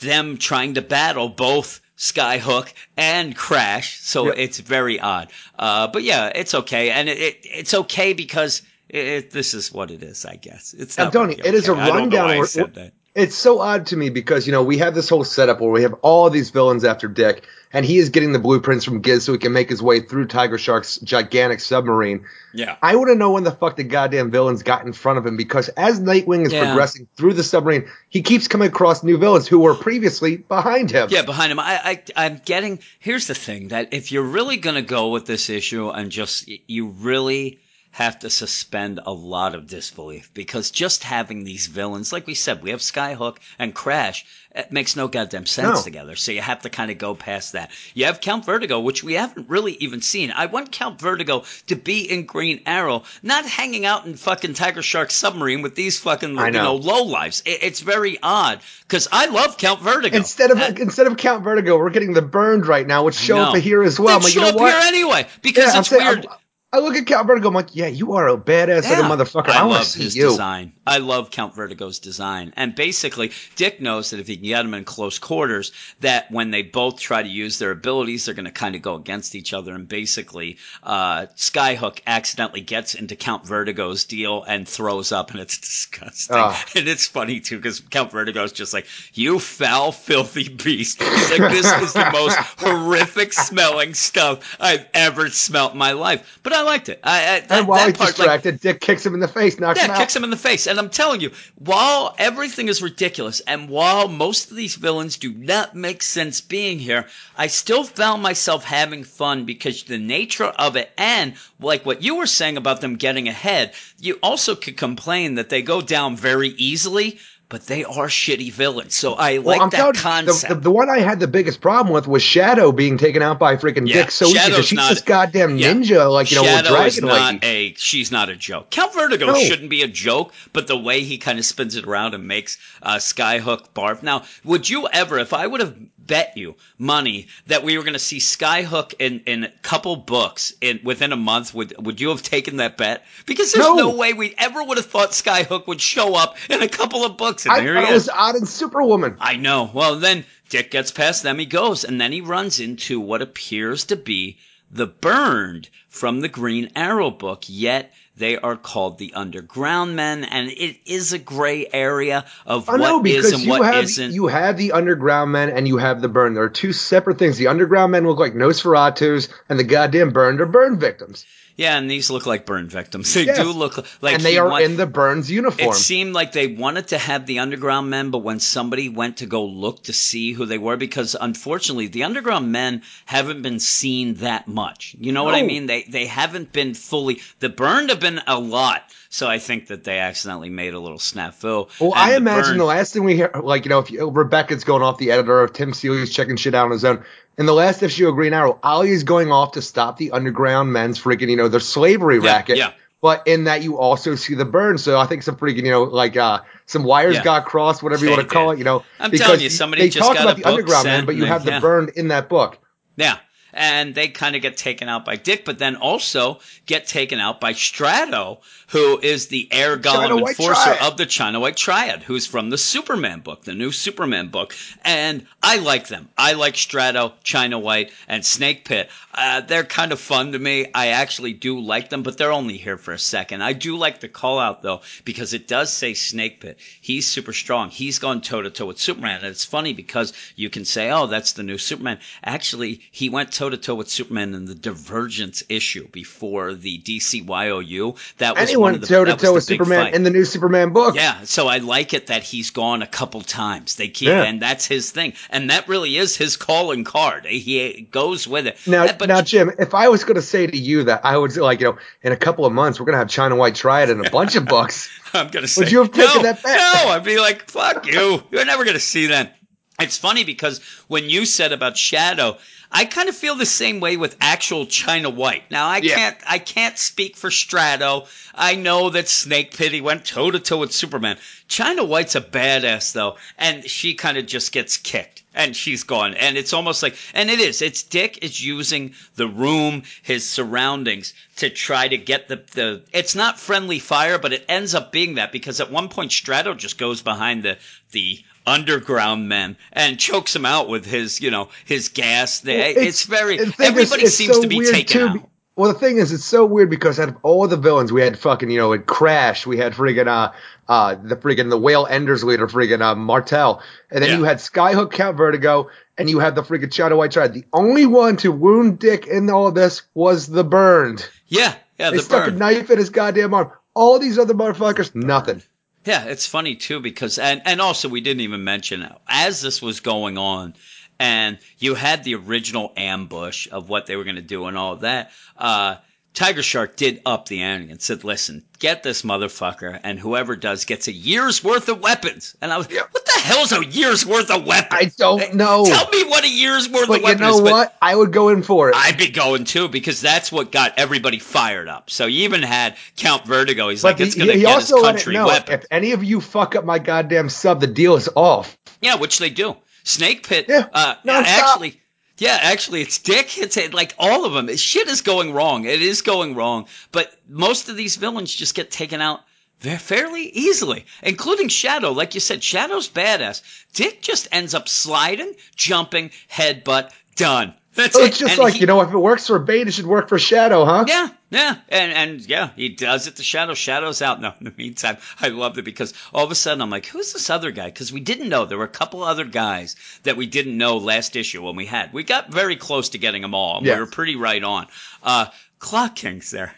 Speaker 1: them trying to battle both Skyhook and Crash. So
Speaker 2: Yep.
Speaker 1: it's very odd. Uh, but yeah, it's okay, and it, it it's okay because it, it, this is what it is, I guess. It's
Speaker 2: I'm
Speaker 1: not
Speaker 2: telling you,
Speaker 1: really
Speaker 2: it is a
Speaker 1: okay. I don't know
Speaker 2: rundown.
Speaker 1: why I said that.
Speaker 2: It's so odd to me because you know we have this whole setup where we have all these villains after Dick, and he is getting the blueprints from Giz so he can make his way through Tiger Shark's gigantic submarine.
Speaker 1: Yeah.
Speaker 2: I want to know when the fuck the goddamn villains got in front of him because as Nightwing is
Speaker 1: Yeah.
Speaker 2: progressing through the submarine, he keeps coming across new villains who were previously behind him.
Speaker 1: Yeah, behind him. I, I, I'm getting. Here's the thing: that if you're really going to go with this issue and just, you really have to suspend a lot of disbelief because just having these villains, like we said, we have Skyhook and Crash. It makes no goddamn sense
Speaker 2: No.
Speaker 1: together. So you have to kind of go past that. You have Count Vertigo, which we haven't really even seen. I want Count Vertigo to be in Green Arrow, not hanging out in fucking Tiger Shark submarine with these fucking
Speaker 2: I
Speaker 1: you know
Speaker 2: know.
Speaker 1: low lives. It, it's very odd because I love Count Vertigo.
Speaker 2: Instead of
Speaker 1: Uh,
Speaker 2: instead of Count Vertigo, we're getting the burned right now, which show up here as well.
Speaker 1: They
Speaker 2: But you
Speaker 1: show
Speaker 2: know
Speaker 1: up
Speaker 2: what?
Speaker 1: here anyway because
Speaker 2: Yeah, I'm
Speaker 1: it's
Speaker 2: saying-
Speaker 1: weird.
Speaker 2: I'm- I look at Count Vertigo. I'm like, yeah, you are a badass
Speaker 1: Yeah.
Speaker 2: looking motherfucker.
Speaker 1: I,
Speaker 2: I, want
Speaker 1: love
Speaker 2: to see
Speaker 1: his
Speaker 2: you.
Speaker 1: design. I love Count Vertigo's design. And basically, Dick knows that if he can get him in close quarters, that when they both try to use their abilities, they're going to kind of go against each other. And basically, uh, Skyhook accidentally gets into Count Vertigo's deal and throws up, and it's disgusting.
Speaker 2: Ah.
Speaker 1: And it's funny too because Count Vertigo's just like, "You foul, filthy beast!" He's like, "This is the most horrific smelling stuff I've ever smelt in my life." But I liked it. I, I that,
Speaker 2: And while he's
Speaker 1: part, like,
Speaker 2: distracted, Dick kicks him in the face, knocks him
Speaker 1: yeah,
Speaker 2: out.
Speaker 1: kicks him in the face. And I'm telling you, while everything is ridiculous, and while most of these villains do not make sense being here, I still found myself having fun because the nature of it, and like what you were saying about them getting ahead, you also could complain that they go down very easily. But they are shitty villains, so I
Speaker 2: Well,
Speaker 1: like
Speaker 2: I'm
Speaker 1: that concept.
Speaker 2: the, the, the one I had the biggest problem with was Shadow being taken out by freaking
Speaker 1: Yeah,
Speaker 2: Dick so
Speaker 1: Shadow's
Speaker 2: She's
Speaker 1: not-
Speaker 2: this goddamn
Speaker 1: yeah.
Speaker 2: ninja, like you know,
Speaker 1: Shadow
Speaker 2: dragon
Speaker 1: is not
Speaker 2: lady.
Speaker 1: a she's not a joke. Count Vertigo
Speaker 2: No.
Speaker 1: shouldn't be a joke, but the way he kind of spins it around and makes uh, Skyhook barf. Now, would you ever, if I would have bet you money that we were going to see Skyhook in in a couple books in within a month, would would you have taken that bet? Because there's
Speaker 2: No.
Speaker 1: no, way we ever would have thought Skyhook would show up in a couple of books, and
Speaker 2: I
Speaker 1: there
Speaker 2: thought
Speaker 1: he
Speaker 2: it was odd in Superwoman.
Speaker 1: I know. Well, then Dick gets past them. He goes, and then he runs into what appears to be the burned from the Green Arrow book. Yet they are called the Underground Men, and it is a gray area of oh,
Speaker 2: I know
Speaker 1: what is
Speaker 2: because
Speaker 1: and
Speaker 2: you
Speaker 1: what
Speaker 2: have
Speaker 1: isn't.
Speaker 2: you have the underground men and you have the burn. There are two separate things. The underground men look like Nosferatus, and the goddamn burned are burn victims,
Speaker 1: yeah, and these look like burn victims. They
Speaker 2: Yes.
Speaker 1: do look like
Speaker 2: and they are in the Burns uniform.
Speaker 1: It seemed like they wanted to have the underground men, but when somebody went to go look to see who they were, because unfortunately the underground men haven't been seen that much. You know what I mean? They they haven't been fully. The burned have been a lot, so I think that they accidentally made a little snafu.
Speaker 2: Well, I imagine
Speaker 1: Burned-
Speaker 2: the last thing we hear, like, you know, if you, Rebecca's going off the editor of Tim Seeley's checking shit out on his own. In the last issue of Green Arrow, Ollie's going off to stop the underground men's freaking, you know, their slavery
Speaker 1: Yeah,
Speaker 2: racket.
Speaker 1: yeah.
Speaker 2: But in that, you also see the burn. So I think some freaking, you know, like, uh, some wires
Speaker 1: Yeah.
Speaker 2: got crossed, whatever you want to call it, you know.
Speaker 1: I'm
Speaker 2: because
Speaker 1: telling you, somebody
Speaker 2: they
Speaker 1: just
Speaker 2: talk
Speaker 1: got
Speaker 2: about
Speaker 1: a
Speaker 2: the underground men,
Speaker 1: sent
Speaker 2: but you have the
Speaker 1: yeah.
Speaker 2: burn in that book.
Speaker 1: Yeah. And they kind of get taken out by Dick, but then also get taken out by Strato, who is the air golem enforcer
Speaker 2: Triad.
Speaker 1: of the China White Triad, who's from the Superman book, the new Superman book. And I like them. I like Strato, China White, and Snake Pit. Uh, they're kind of fun to me. I actually do like them, but they're only here for a second. I do like the call out though, because it does say Snake Pit. He's super strong. He's gone toe to toe with Superman. And it's funny because you can say, oh, that's the new Superman. Actually, he went toe to toe with Superman in the Divergence issue before the DCYOU. That was
Speaker 2: And he
Speaker 1: one
Speaker 2: went
Speaker 1: of the,
Speaker 2: toe to
Speaker 1: that was
Speaker 2: toe
Speaker 1: the
Speaker 2: with
Speaker 1: big
Speaker 2: Superman
Speaker 1: fight.
Speaker 2: in the new Superman book.
Speaker 1: Yeah, so I like it that he's gone a couple times. They keep,
Speaker 2: Yeah.
Speaker 1: and that's his thing, and that really is his calling card. He goes with it.
Speaker 2: Now,
Speaker 1: Uh, but
Speaker 2: now, Jim, if I was going to say to you that I would say, like, you know, in a couple of months, we're going to have China White Triad in a bunch of books.
Speaker 1: I'm gonna say, would
Speaker 2: you have taken
Speaker 1: no,
Speaker 2: that bet?
Speaker 1: No, I'd be like, fuck you. You're never gonna see that. It's funny because when you said about Shadow, I kind of feel the same way with actual China White. Now I
Speaker 2: Yeah.
Speaker 1: can't I can't speak for Strato. I know that Snake Pit he went toe to toe with Superman. China White's a badass though, and she kind of just gets kicked and she's gone. And it's almost like and it is. It's Dick is using the room, his surroundings to try to get the the it's not friendly fire, but it ends up being that because at one point Strato just goes behind the the underground men and chokes him out with his you know his gas
Speaker 2: Well,
Speaker 1: it's, very
Speaker 2: is,
Speaker 1: everybody
Speaker 2: it's
Speaker 1: seems
Speaker 2: so
Speaker 1: to be taken
Speaker 2: too,
Speaker 1: out
Speaker 2: Well, the thing is, it's so weird because out of all the villains, we had fucking, you know, it Crash, we had friggin', uh, uh, the friggin' the Whale Enders leader, friggin', uh, Martel, and then
Speaker 1: Yeah.
Speaker 2: you had Skyhook, Count Vertigo, and you had the friggin' Shadow White Triad. The only one to wound Dick in all of this was the Burned.
Speaker 1: yeah yeah
Speaker 2: They
Speaker 1: the
Speaker 2: stuck
Speaker 1: burn
Speaker 2: a knife in his goddamn arm. All these other motherfuckers, nothing.
Speaker 1: Yeah, it's funny too because and and also we didn't even mention as this was going on and you had the original ambush of what they were going to do and all of that. Uh Tiger Shark did up the ante and said, "Listen, get this motherfucker, and whoever does gets a year's worth of weapons." And I was, "What the hell's a year's worth of weapons?"
Speaker 2: I don't know.
Speaker 1: Tell me what a year's worth
Speaker 2: But
Speaker 1: of
Speaker 2: you
Speaker 1: weapons
Speaker 2: know
Speaker 1: is.
Speaker 2: what? I would go in for it.
Speaker 1: I'd be going too because that's what got everybody fired up. So you even had Count Vertigo. He's
Speaker 2: but
Speaker 1: like, it's going to get his
Speaker 2: also let it
Speaker 1: country weapons.
Speaker 2: if any of you fuck up my goddamn sub, the deal is off.
Speaker 1: Yeah, which they do. Snake Pit.
Speaker 2: Yeah,
Speaker 1: Uh, actually, Yeah, actually, it's Dick. It's like all of them. Shit is going wrong. It is going wrong. But most of these villains just get taken out fairly easily, including Shadow. Like you said, Shadow's badass. Dick just ends up sliding, jumping, headbutt, done. That's
Speaker 2: So
Speaker 1: it.
Speaker 2: it's just
Speaker 1: And
Speaker 2: like
Speaker 1: he-
Speaker 2: you know, if it works for Bane, it should work for Shadow, huh?
Speaker 1: Yeah, yeah, and and yeah, he does it to Shadow. Shadow's out. Now, in the meantime, I loved it because all of a sudden I'm like, who's this other guy? Because we didn't know there were a couple other guys that we didn't know last issue when we had. We got very close to getting them all.
Speaker 2: Yes.
Speaker 1: We were pretty right on. Uh, Clock King's there.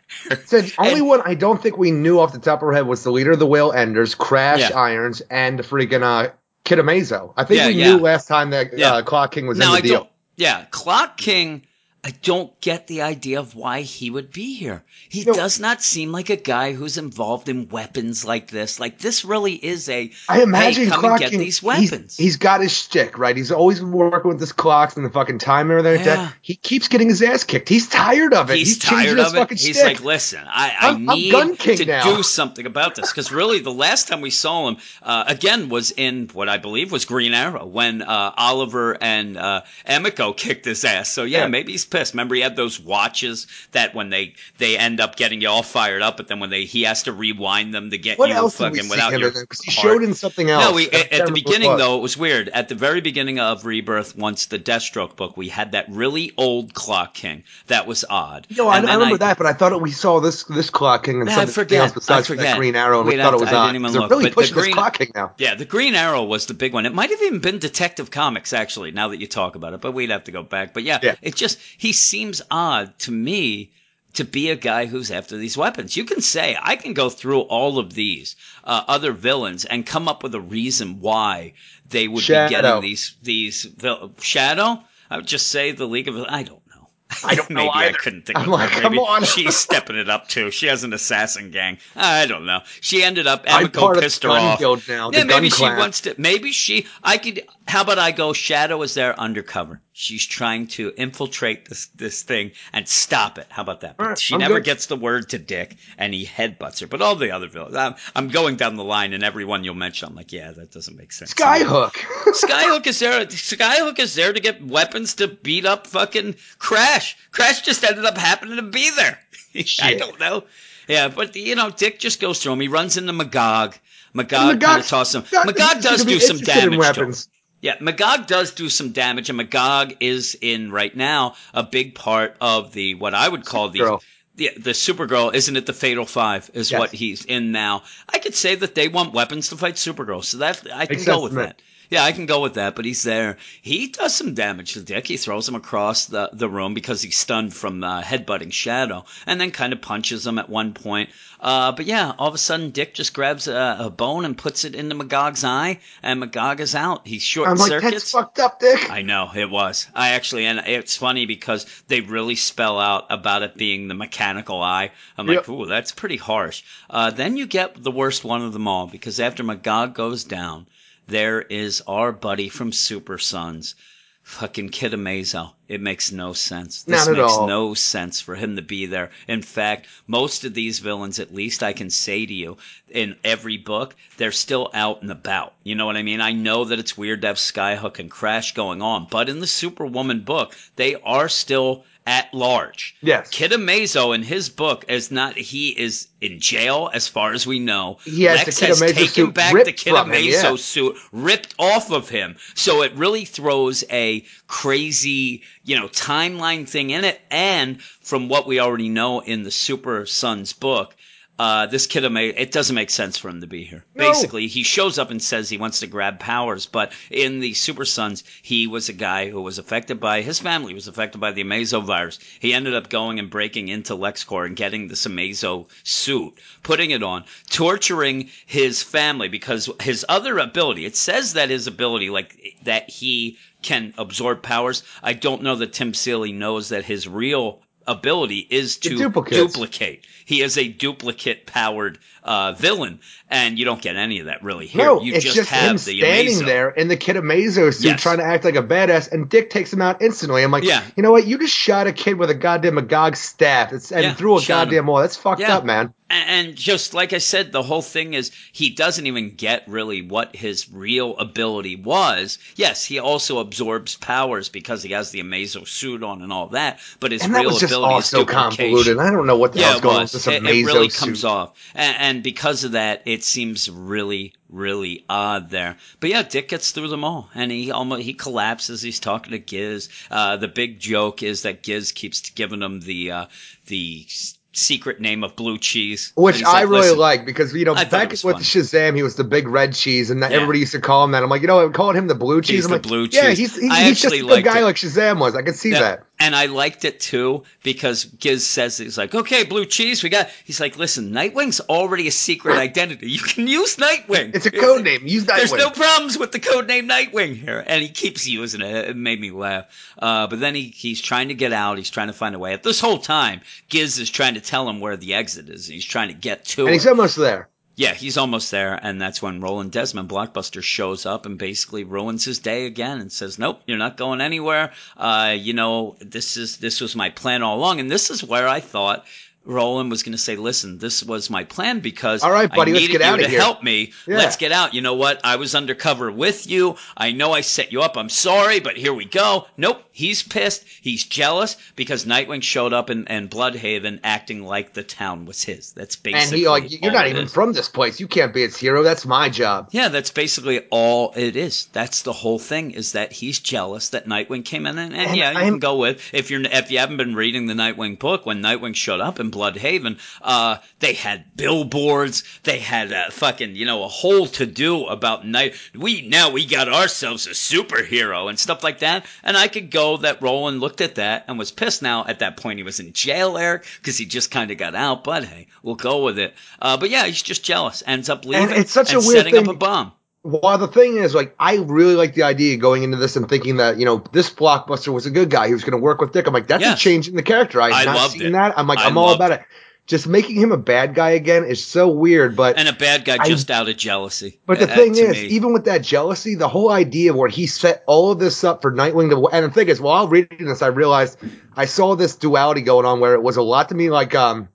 Speaker 2: So the only
Speaker 1: And-
Speaker 2: one I don't think we knew off the top of our head was the leader of the Whale Enders, Crash
Speaker 1: Yeah.
Speaker 2: Irons, and freaking uh, Kid Amazo. I think
Speaker 1: Yeah,
Speaker 2: we
Speaker 1: yeah.
Speaker 2: knew last time that uh, Clock King was
Speaker 1: now
Speaker 2: in the
Speaker 1: I
Speaker 2: deal.
Speaker 1: Yeah, Clock King. I don't get the idea of why he would be here. He
Speaker 2: No.
Speaker 1: does not seem like a guy who's involved in weapons like this. Like this really is a.
Speaker 2: I imagine
Speaker 1: hey, come
Speaker 2: Clock
Speaker 1: and get these
Speaker 2: he's- he's got his shtick, right? He's always been working with his clocks and the fucking timer and everything.
Speaker 1: Yeah.
Speaker 2: He keeps getting his ass kicked. He's tired of it.
Speaker 1: He's,
Speaker 2: changing
Speaker 1: tired
Speaker 2: his
Speaker 1: of it. He's
Speaker 2: shtick.
Speaker 1: like, listen, I, I
Speaker 2: I'm- I'm
Speaker 1: need
Speaker 2: Gun
Speaker 1: to
Speaker 2: now."
Speaker 1: do something about this because really the last time we saw him uh, again was in what I believe was Green Arrow when uh, Oliver and uh, Emiko kicked his ass. So yeah,
Speaker 2: Yeah.
Speaker 1: maybe he's pissed. Remember he had those watches that when they they end up getting you all fired up, but then when they he has to rewind them to get
Speaker 2: what
Speaker 1: you
Speaker 2: else
Speaker 1: fucking without
Speaker 2: him
Speaker 1: your?
Speaker 2: Because he showed in something else.
Speaker 1: No, we at, at the beginning
Speaker 2: was.
Speaker 1: though it was weird. At the very beginning of Rebirth, once the Deathstroke book, we had that really old Clock King. That was odd.
Speaker 2: No, I, I remember that, but I thought it, we saw this this Clock King and
Speaker 1: I
Speaker 2: something
Speaker 1: forget.
Speaker 2: else besides
Speaker 1: I
Speaker 2: that Green Arrow, and we thought
Speaker 1: have
Speaker 2: it was
Speaker 1: I
Speaker 2: on.
Speaker 1: didn't even
Speaker 2: 'cause They're
Speaker 1: look,
Speaker 2: really pushing this
Speaker 1: Green-
Speaker 2: Clock King now.
Speaker 1: Yeah, the Green Arrow was the big one. It might have even been Detective Comics, actually, now that you talk about it, but we'd have to go back. But yeah,
Speaker 2: Yeah.
Speaker 1: it just, he seems odd to me to be a guy who's after these weapons. You can say, I can go through all of these uh, other villains and come up with a reason why they would
Speaker 2: Shadow.
Speaker 1: be getting these, these, vil- Shadow? I would just say the League of, I don't know.
Speaker 2: I don't know
Speaker 1: Maybe I couldn't think
Speaker 2: I'm
Speaker 1: of
Speaker 2: like,
Speaker 1: her.
Speaker 2: come
Speaker 1: Maybe
Speaker 2: on.
Speaker 1: She's stepping it up too. She has an assassin gang. I don't know. She ended up.
Speaker 2: I'm
Speaker 1: Emiko
Speaker 2: part of
Speaker 1: pissed
Speaker 2: the
Speaker 1: her
Speaker 2: gun
Speaker 1: off.
Speaker 2: guild now.
Speaker 1: Yeah,
Speaker 2: the
Speaker 1: maybe
Speaker 2: gun
Speaker 1: she
Speaker 2: clan.
Speaker 1: wants to. Maybe she. I could. How about I go? Shadow is there undercover. She's trying to infiltrate this this thing and stop it. How about that?
Speaker 2: Right,
Speaker 1: she
Speaker 2: I'm
Speaker 1: never
Speaker 2: good.
Speaker 1: gets the word to Dick, and he headbutts her. But all the other villains, I'm, I'm going down the line, and everyone you'll mention, I'm like, yeah, that doesn't make sense.
Speaker 2: Skyhook.
Speaker 1: Skyhook is there. Skyhook is there to get weapons to beat up fucking Crash. Crash just ended up happening to be there. I don't know. Yeah, but you know, Dick just goes through him. He runs into Magog. Magog kind
Speaker 2: Magog-
Speaker 1: of tosses him. Magog does do some damage to him. Yeah, Magog does do some damage, and Magog is in right now a big part of the what I would call the
Speaker 2: Supergirl.
Speaker 1: the the Supergirl. Isn't it the Fatal Five? Is
Speaker 2: Yes.
Speaker 1: what he's in now. I could say that they want weapons to fight Supergirl, so that I can
Speaker 2: Makes
Speaker 1: go with that. Yeah, I can go with that, but he's there. He does some damage to Dick. He throws him across the, the room because he's stunned from uh, headbutting Shadow, and then kind of punches him at one point. Uh, but yeah, all of a sudden, Dick just grabs a, a bone and puts it into Magog's eye, and Magog is out. He's short
Speaker 2: I'm like,
Speaker 1: circuits.
Speaker 2: that's fucked up, Dick.
Speaker 1: I know it was. I actually, and it's funny because they really spell out about it being the mechanical eye. I'm like, ooh, that's pretty harsh. Uh, then you get the worst one of them all because after Magog goes down, there is our buddy from Super Sons, fucking Kid Amazo. It makes no sense. This
Speaker 2: Not at
Speaker 1: makes
Speaker 2: all.
Speaker 1: no sense for him to be there. In fact, most of these villains, at least I can say to you, in every book, they're still out and about. You know what I mean? I know that it's weird to have Skyhook and Crash going on, but in the Superwoman book, they are still at large.
Speaker 2: Yes.
Speaker 1: Kid Amazo in his book is not he is in jail as far as we know.
Speaker 2: He has
Speaker 1: Lex has
Speaker 2: Amazo
Speaker 1: taken back the Kid
Speaker 2: from him,
Speaker 1: Amazo
Speaker 2: yeah.
Speaker 1: suit ripped off of him. So it really throws a crazy, you know, timeline thing in it. And from what we already know in the Super Sons book, uh, this kid, it doesn't make sense for him to be here.
Speaker 2: No.
Speaker 1: Basically, he shows up and says he wants to grab powers, but in the Super Sons, he was a guy who was affected by his family was affected by the Amazo virus. He ended up going and breaking into LexCorp and getting this Amazo suit, putting it on, torturing his family because his other ability. It says that his ability, like that, he can absorb powers. I don't know that Tim Seeley knows that his real ability is to duplicate. He is a duplicate powered uh, villain, and you don't get any of that really here.
Speaker 2: No,
Speaker 1: you
Speaker 2: it's
Speaker 1: just,
Speaker 2: just,
Speaker 1: have
Speaker 2: him
Speaker 1: the
Speaker 2: standing there in the Kid Amazo suit
Speaker 1: Yes.
Speaker 2: trying to act like a badass, and Dick takes him out instantly. I'm like,
Speaker 1: Yeah.
Speaker 2: you know what? You just shot a kid with a goddamn Magog staff it's, and
Speaker 1: Yeah,
Speaker 2: threw a
Speaker 1: shot him.
Speaker 2: goddamn wall. That's fucked
Speaker 1: Yeah.
Speaker 2: up, man.
Speaker 1: And just like I said, the whole thing is he doesn't even get really what his real ability was. Yes, he also absorbs powers because he has the Amazo suit on and all that, but his
Speaker 2: And
Speaker 1: real ability
Speaker 2: all
Speaker 1: is
Speaker 2: so convoluted. I don't know what the
Speaker 1: Yeah,
Speaker 2: hell's going on with this
Speaker 1: It,
Speaker 2: Amazo
Speaker 1: it really
Speaker 2: suit.
Speaker 1: comes off, and, and because of that, it seems really, really odd there. But yeah, Dick gets through them all, and he almost he collapses. He's talking to Giz. Uh, the big joke is that Giz keeps giving him the uh, the secret name of blue cheese,
Speaker 2: Which I
Speaker 1: like,
Speaker 2: really like because you know
Speaker 1: I
Speaker 2: back with
Speaker 1: fun.
Speaker 2: Shazam he was the big red cheese and that
Speaker 1: Yeah.
Speaker 2: everybody used to call him that. I'm like you know what, calling him the blue cheese.
Speaker 1: He's
Speaker 2: I'm
Speaker 1: the
Speaker 2: like,
Speaker 1: blue
Speaker 2: Yeah,
Speaker 1: cheese.
Speaker 2: he's he's, he's just a good guy
Speaker 1: it.
Speaker 2: like Shazam was. I could see
Speaker 1: Yeah,
Speaker 2: that.
Speaker 1: And I liked it too because Giz says he's like, okay, blue cheese, we got. He's like, listen, Nightwing's already a secret identity. You can use Nightwing.
Speaker 2: It's a code name. Use that
Speaker 1: There's no problems with the code name Nightwing here, and he keeps using it. It made me laugh. Uh, but then he, he's trying to get out. He's trying to find a way. At this whole time, Giz is trying to tell him where the exit is. He's trying to get to it.
Speaker 2: and
Speaker 1: it.
Speaker 2: he's almost there.
Speaker 1: Yeah, he's almost there, and that's when Roland Desmond Blockbuster shows up and basically ruins his day again and says, "Nope, you're not going anywhere. Uh, you know, this is this was my plan all along, and this is where I thought." Roland was going to say, "Listen, this was my plan because
Speaker 2: All right, buddy,
Speaker 1: I
Speaker 2: let's
Speaker 1: needed
Speaker 2: get
Speaker 1: you
Speaker 2: outta
Speaker 1: to
Speaker 2: here."
Speaker 1: help me.
Speaker 2: Yeah.
Speaker 1: Let's get out. You know what? I was undercover with you. I know I set you up. I'm sorry, but here we go. Nope. He's pissed. He's jealous because Nightwing showed up in, Blüdhaven acting like the town was his. That's basically
Speaker 2: And he like you're not even
Speaker 1: is.
Speaker 2: from this place. You can't be its hero. That's my job.
Speaker 1: Yeah, that's basically all it is. That's the whole thing is that he's jealous that Nightwing came in, and, and,
Speaker 2: And
Speaker 1: yeah, you
Speaker 2: I'm-
Speaker 1: can go with if you're if you haven't been reading the Nightwing book when Nightwing showed up in Blüdhaven, uh, they had billboards, they had uh, fucking you know a whole to do about Night. We now we got ourselves a superhero and stuff like that, and I could go that Roland looked at that and was pissed. Now at that point he was in jail, Eric, because he just kind of got out. But hey, we'll go with it. Uh, but yeah, he's just jealous. Ends up leaving
Speaker 2: it's such a
Speaker 1: and
Speaker 2: weird
Speaker 1: setting
Speaker 2: thing.
Speaker 1: up a bomb.
Speaker 2: While the thing is, like, I really like the idea of going into this and thinking that, you know, this blockbuster was a good guy. He was going to work with Dick. I'm like, that's
Speaker 1: Yes.
Speaker 2: a change in the character. I've
Speaker 1: I
Speaker 2: not seen
Speaker 1: it.
Speaker 2: that. I'm like,
Speaker 1: I
Speaker 2: I'm all about it. Just making him a bad guy again is so weird, but
Speaker 1: and a bad guy
Speaker 2: I-
Speaker 1: just out of jealousy.
Speaker 2: But the
Speaker 1: Uh,
Speaker 2: thing is,
Speaker 1: me.
Speaker 2: even with that jealousy, the whole idea where he set all of this up for Nightwing to, and the thing is, while reading this, I realized I saw this duality going on where it was a lot to me like, um,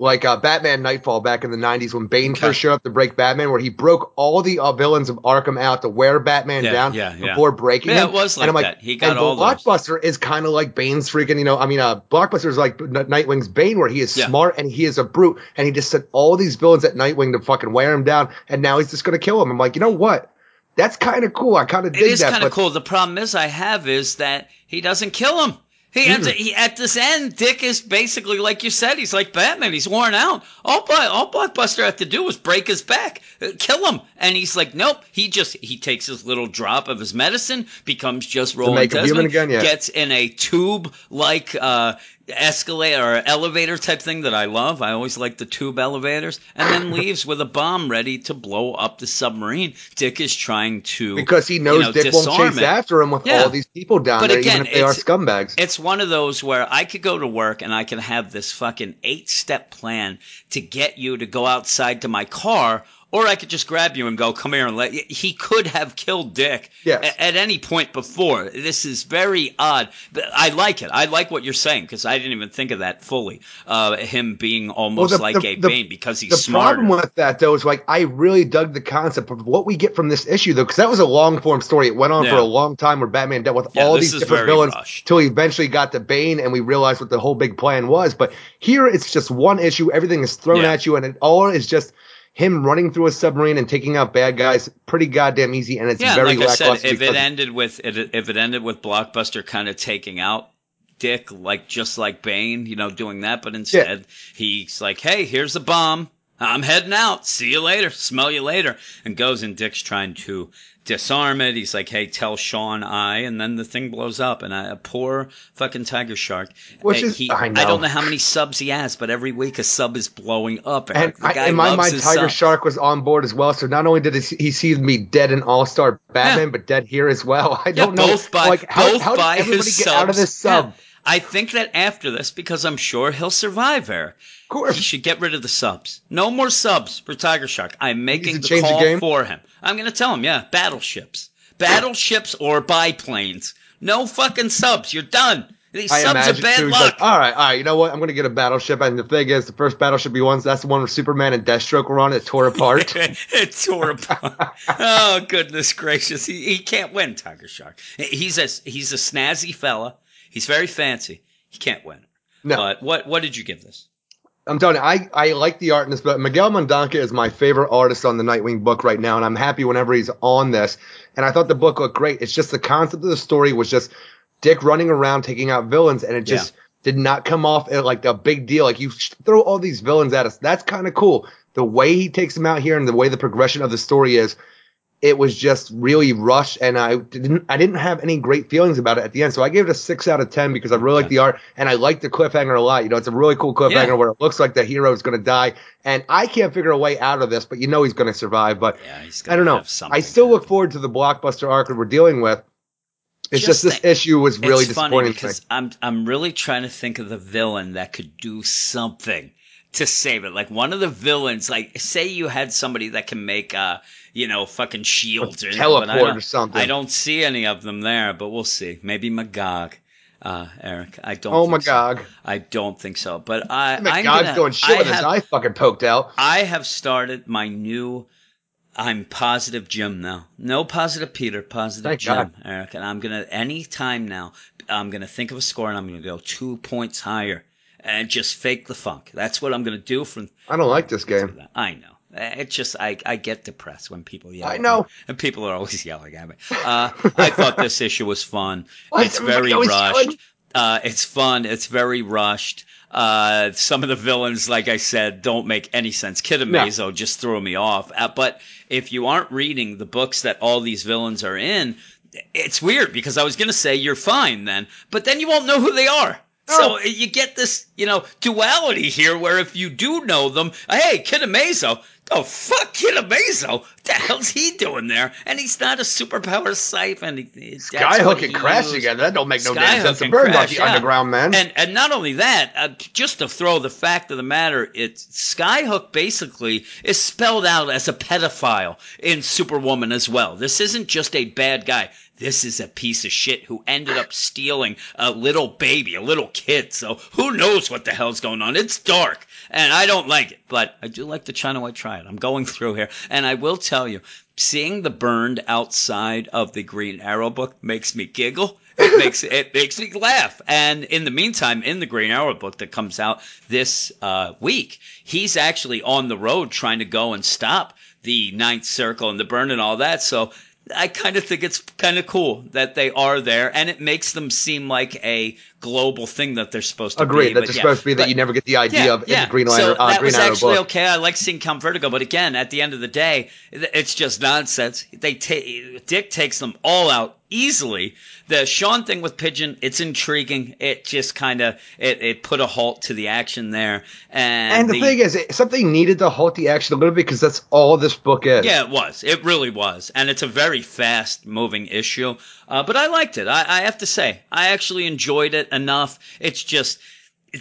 Speaker 2: like uh, Batman Knightfall back in the '90s when Bane
Speaker 1: Okay.
Speaker 2: first showed up to break Batman, where he broke all the uh, villains of Arkham out to wear Batman
Speaker 1: Yeah,
Speaker 2: down
Speaker 1: yeah, yeah.
Speaker 2: before breaking
Speaker 1: Yeah,
Speaker 2: him.
Speaker 1: it was
Speaker 2: and I'm
Speaker 1: like
Speaker 2: like,
Speaker 1: that. He got
Speaker 2: and
Speaker 1: all those.
Speaker 2: Blockbuster is kind of like Bane's freaking, you know, I mean, uh, Blockbuster is like Nightwing's Bane, where he is
Speaker 1: Yeah.
Speaker 2: smart and he is a brute, and he just sent all these villains at Nightwing to fucking wear him down, and now he's just gonna kill him. I'm like, you know what? That's kind of cool. I kind of
Speaker 1: It
Speaker 2: dig
Speaker 1: is
Speaker 2: that.
Speaker 1: kind of cool. The problem is I have is that he doesn't kill him. He, at, the, he at this end, Dick is basically like you said. He's like Batman. He's worn out. All all Blockbuster had to do was break his back, uh, kill him, and he's like, nope. He just he takes his little drop of his medicine, becomes just Roland
Speaker 2: make him human
Speaker 1: Desmond,
Speaker 2: again, yeah.
Speaker 1: gets in a tube like uh, escalator or elevator type thing that I love. I always like the tube elevators, and then leaves with a bomb ready to blow up the submarine. Dick is trying to
Speaker 2: because he knows
Speaker 1: you know,
Speaker 2: Dick won't chase
Speaker 1: it.
Speaker 2: after him with
Speaker 1: Yeah.
Speaker 2: all these people down
Speaker 1: But
Speaker 2: there,
Speaker 1: again,
Speaker 2: even if they are scumbags.
Speaker 1: It's one of those where I could go to work and I can have this fucking eight step plan to get you to go outside to my car, or I could just grab you and go, come here and let you. He could have killed Dick
Speaker 2: Yes.
Speaker 1: at any point before. This is very odd. But I like it. I like what you're saying because I didn't even think of that fully. Uh, him being almost
Speaker 2: the-
Speaker 1: like
Speaker 2: the-
Speaker 1: a
Speaker 2: the-
Speaker 1: Bane because he's
Speaker 2: the
Speaker 1: smarter.
Speaker 2: problem with that though is like I really dug the concept of what we get from this issue though, because that was a long form story. It went on for a long time where Batman dealt with
Speaker 1: Yeah,
Speaker 2: all these different villains until he eventually got to Bane, and we realized what the whole big plan was. But here it's just one issue. Everything is thrown
Speaker 1: Yeah.
Speaker 2: at you, and it all is just him running through a submarine and taking out bad guys pretty goddamn easy, and it's
Speaker 1: yeah,
Speaker 2: very
Speaker 1: like I said, if it ended with it, if it ended with Blockbuster kind of taking out Dick, like just like Bane, you know, doing that, but instead he's like, "Hey, here's a bomb. I'm heading out. See you later. Smell you later." And goes and Dick's trying to disarm it. He's like, "Hey, tell Shawn I," and then the thing blows up. And a poor fucking tiger shark.
Speaker 2: Which is-
Speaker 1: he,
Speaker 2: I know.
Speaker 1: don't know how many subs he has, but every week a sub is blowing up.
Speaker 2: And
Speaker 1: Eric.
Speaker 2: I, in my mind, Tiger. Shark was on board as well. So not only did he see- me dead in All Star Batman,
Speaker 1: Yeah.
Speaker 2: but dead here as well. I don't know.
Speaker 1: both by
Speaker 2: like how,
Speaker 1: both
Speaker 2: how did everybody
Speaker 1: his
Speaker 2: get
Speaker 1: subs.
Speaker 2: out of this sub?
Speaker 1: Yeah. I think that after this, because I'm sure he'll survive, Eric.
Speaker 2: Of course.
Speaker 1: He should get rid of the subs. No more subs for Tiger Shark. I'm making
Speaker 2: to
Speaker 1: the
Speaker 2: the
Speaker 1: call
Speaker 2: game?
Speaker 1: for him. I'm going to tell him, yeah, battleships. Battleships or biplanes. No fucking subs. You're done. These
Speaker 2: I
Speaker 1: subs are bad
Speaker 2: too,
Speaker 1: luck.
Speaker 2: like, all right, all right, you know what? I'm gonna get a battleship, and the thing is, the first battleship he wants, that's the one where Superman and Deathstroke were on. It tore apart.
Speaker 1: it tore apart. oh goodness gracious! He, he can't win, Tiger Shark. He's a he's a snazzy fella. He's very fancy. He can't win.
Speaker 2: No.
Speaker 1: But what what did you give this?
Speaker 2: I'm telling you, I, I like the art in this, but Miguel Mendonça is my favorite artist on the Nightwing book right now, and I'm happy whenever he's on this. And I thought the book looked great. It's just the concept of the story was just Dick running around taking out villains, and it just did not come off like a big deal. Like you throw all these villains at us, that's kind of cool. The way he takes them out here and the way the progression of the story is, it was just really rushed, and I didn't I didn't have any great feelings about it at the end. So I gave it a six out of ten because I really like the art and I like the cliffhanger a lot. You know, it's a really cool cliffhanger
Speaker 1: Yeah.
Speaker 2: where it looks like the hero is going to die, and I can't figure a way out of this, but you know he's going to survive. But
Speaker 1: Yeah, he's
Speaker 2: I don't know. I still look forward to the blockbuster arc that we're dealing with. It's
Speaker 1: Just
Speaker 2: just, this issue was really disappointing to me.
Speaker 1: because I'm I'm really trying to think of the villain that could do something to save it. Like one of the villains, like say you had somebody that can make uh you know fucking shields or
Speaker 2: Teleport or something.
Speaker 1: I don't see any of them there, but we'll see. Maybe Magog. Uh, Eric, I don't.
Speaker 2: Oh
Speaker 1: think
Speaker 2: my
Speaker 1: so. I don't think so. But I, I'm
Speaker 2: God's doing shit
Speaker 1: I
Speaker 2: with his eye fucking poked out.
Speaker 1: I have started my new. I'm positive Jim now. No positive Peter, positive
Speaker 2: Thank
Speaker 1: Jim,
Speaker 2: God.
Speaker 1: Eric. And I'm gonna any time now. I'm gonna think of a score and I'm gonna go two points higher and just fake the funk. That's what I'm gonna do from.
Speaker 2: I don't like this game.
Speaker 1: I know. It's just I, I get depressed when people yell.
Speaker 2: I know.
Speaker 1: and people are always yelling at me. Uh, I thought this issue was fun.
Speaker 2: What?
Speaker 1: It's very rushed. Uh, it's fun. It's very rushed. Uh, some of the villains, like I said, don't make any sense. Kid Amazo just threw me off. Uh, but if you aren't reading the books that all these villains are in, it's weird because I was going to say you're fine then, but then you won't know who they are. Oh. So
Speaker 2: Oh.
Speaker 1: you get this, you know, duality here where if you do know them, hey, Kid Amazo, oh fuck Kid Amazo, what the hell's he doing there? And he's not a superpower siphon. He- that's what
Speaker 2: Skyhook and Crash together. That don't make no damn
Speaker 1: Skyhook
Speaker 2: sense. The
Speaker 1: and
Speaker 2: bird
Speaker 1: Crash,
Speaker 2: the
Speaker 1: yeah.
Speaker 2: underground man.
Speaker 1: And and not only that, uh, just to throw the fact of the matter, it's Skyhook basically is spelled out as a pedophile in Superwoman as well. This isn't just a bad guy. This is a piece of shit who ended up stealing a little baby, a little kid. So who knows what the hell's going on? It's dark, and I don't like it, but I do like the China White Triad. I'm going through here, and I will tell you, seeing the burned outside of the Green Arrow book makes me giggle. It makes it makes me laugh. And in the meantime, in the Green Arrow book that comes out this uh, week, he's actually on the road trying to go and stop the Ninth Circle and the burn and all that. So I kind of think it's kind of cool that they are there, and it makes them seem like a global thing that they're supposed to
Speaker 2: Agreed.
Speaker 1: be.
Speaker 2: That
Speaker 1: but
Speaker 2: it's
Speaker 1: yeah.
Speaker 2: supposed to be that you never get the idea
Speaker 1: yeah,
Speaker 2: of in
Speaker 1: yeah.
Speaker 2: the Green
Speaker 1: so
Speaker 2: Lantern, uh,
Speaker 1: that
Speaker 2: Green
Speaker 1: was
Speaker 2: Arrow
Speaker 1: actually
Speaker 2: book.
Speaker 1: okay. I like seeing Count Vertigo, but again, at the end of the day, it's just nonsense. They ta- Dick takes them all out easily. The Shawn thing with Pigeon, it's intriguing. It just kind of it, it put a halt to the action there. And,
Speaker 2: And the, thing is, it, something needed to halt the action a little bit because that's all this book is.
Speaker 1: yeah, it was. It really was, and it's a very fast moving issue. Uh, but I liked it. I, I have to say, I actually enjoyed it enough. It's just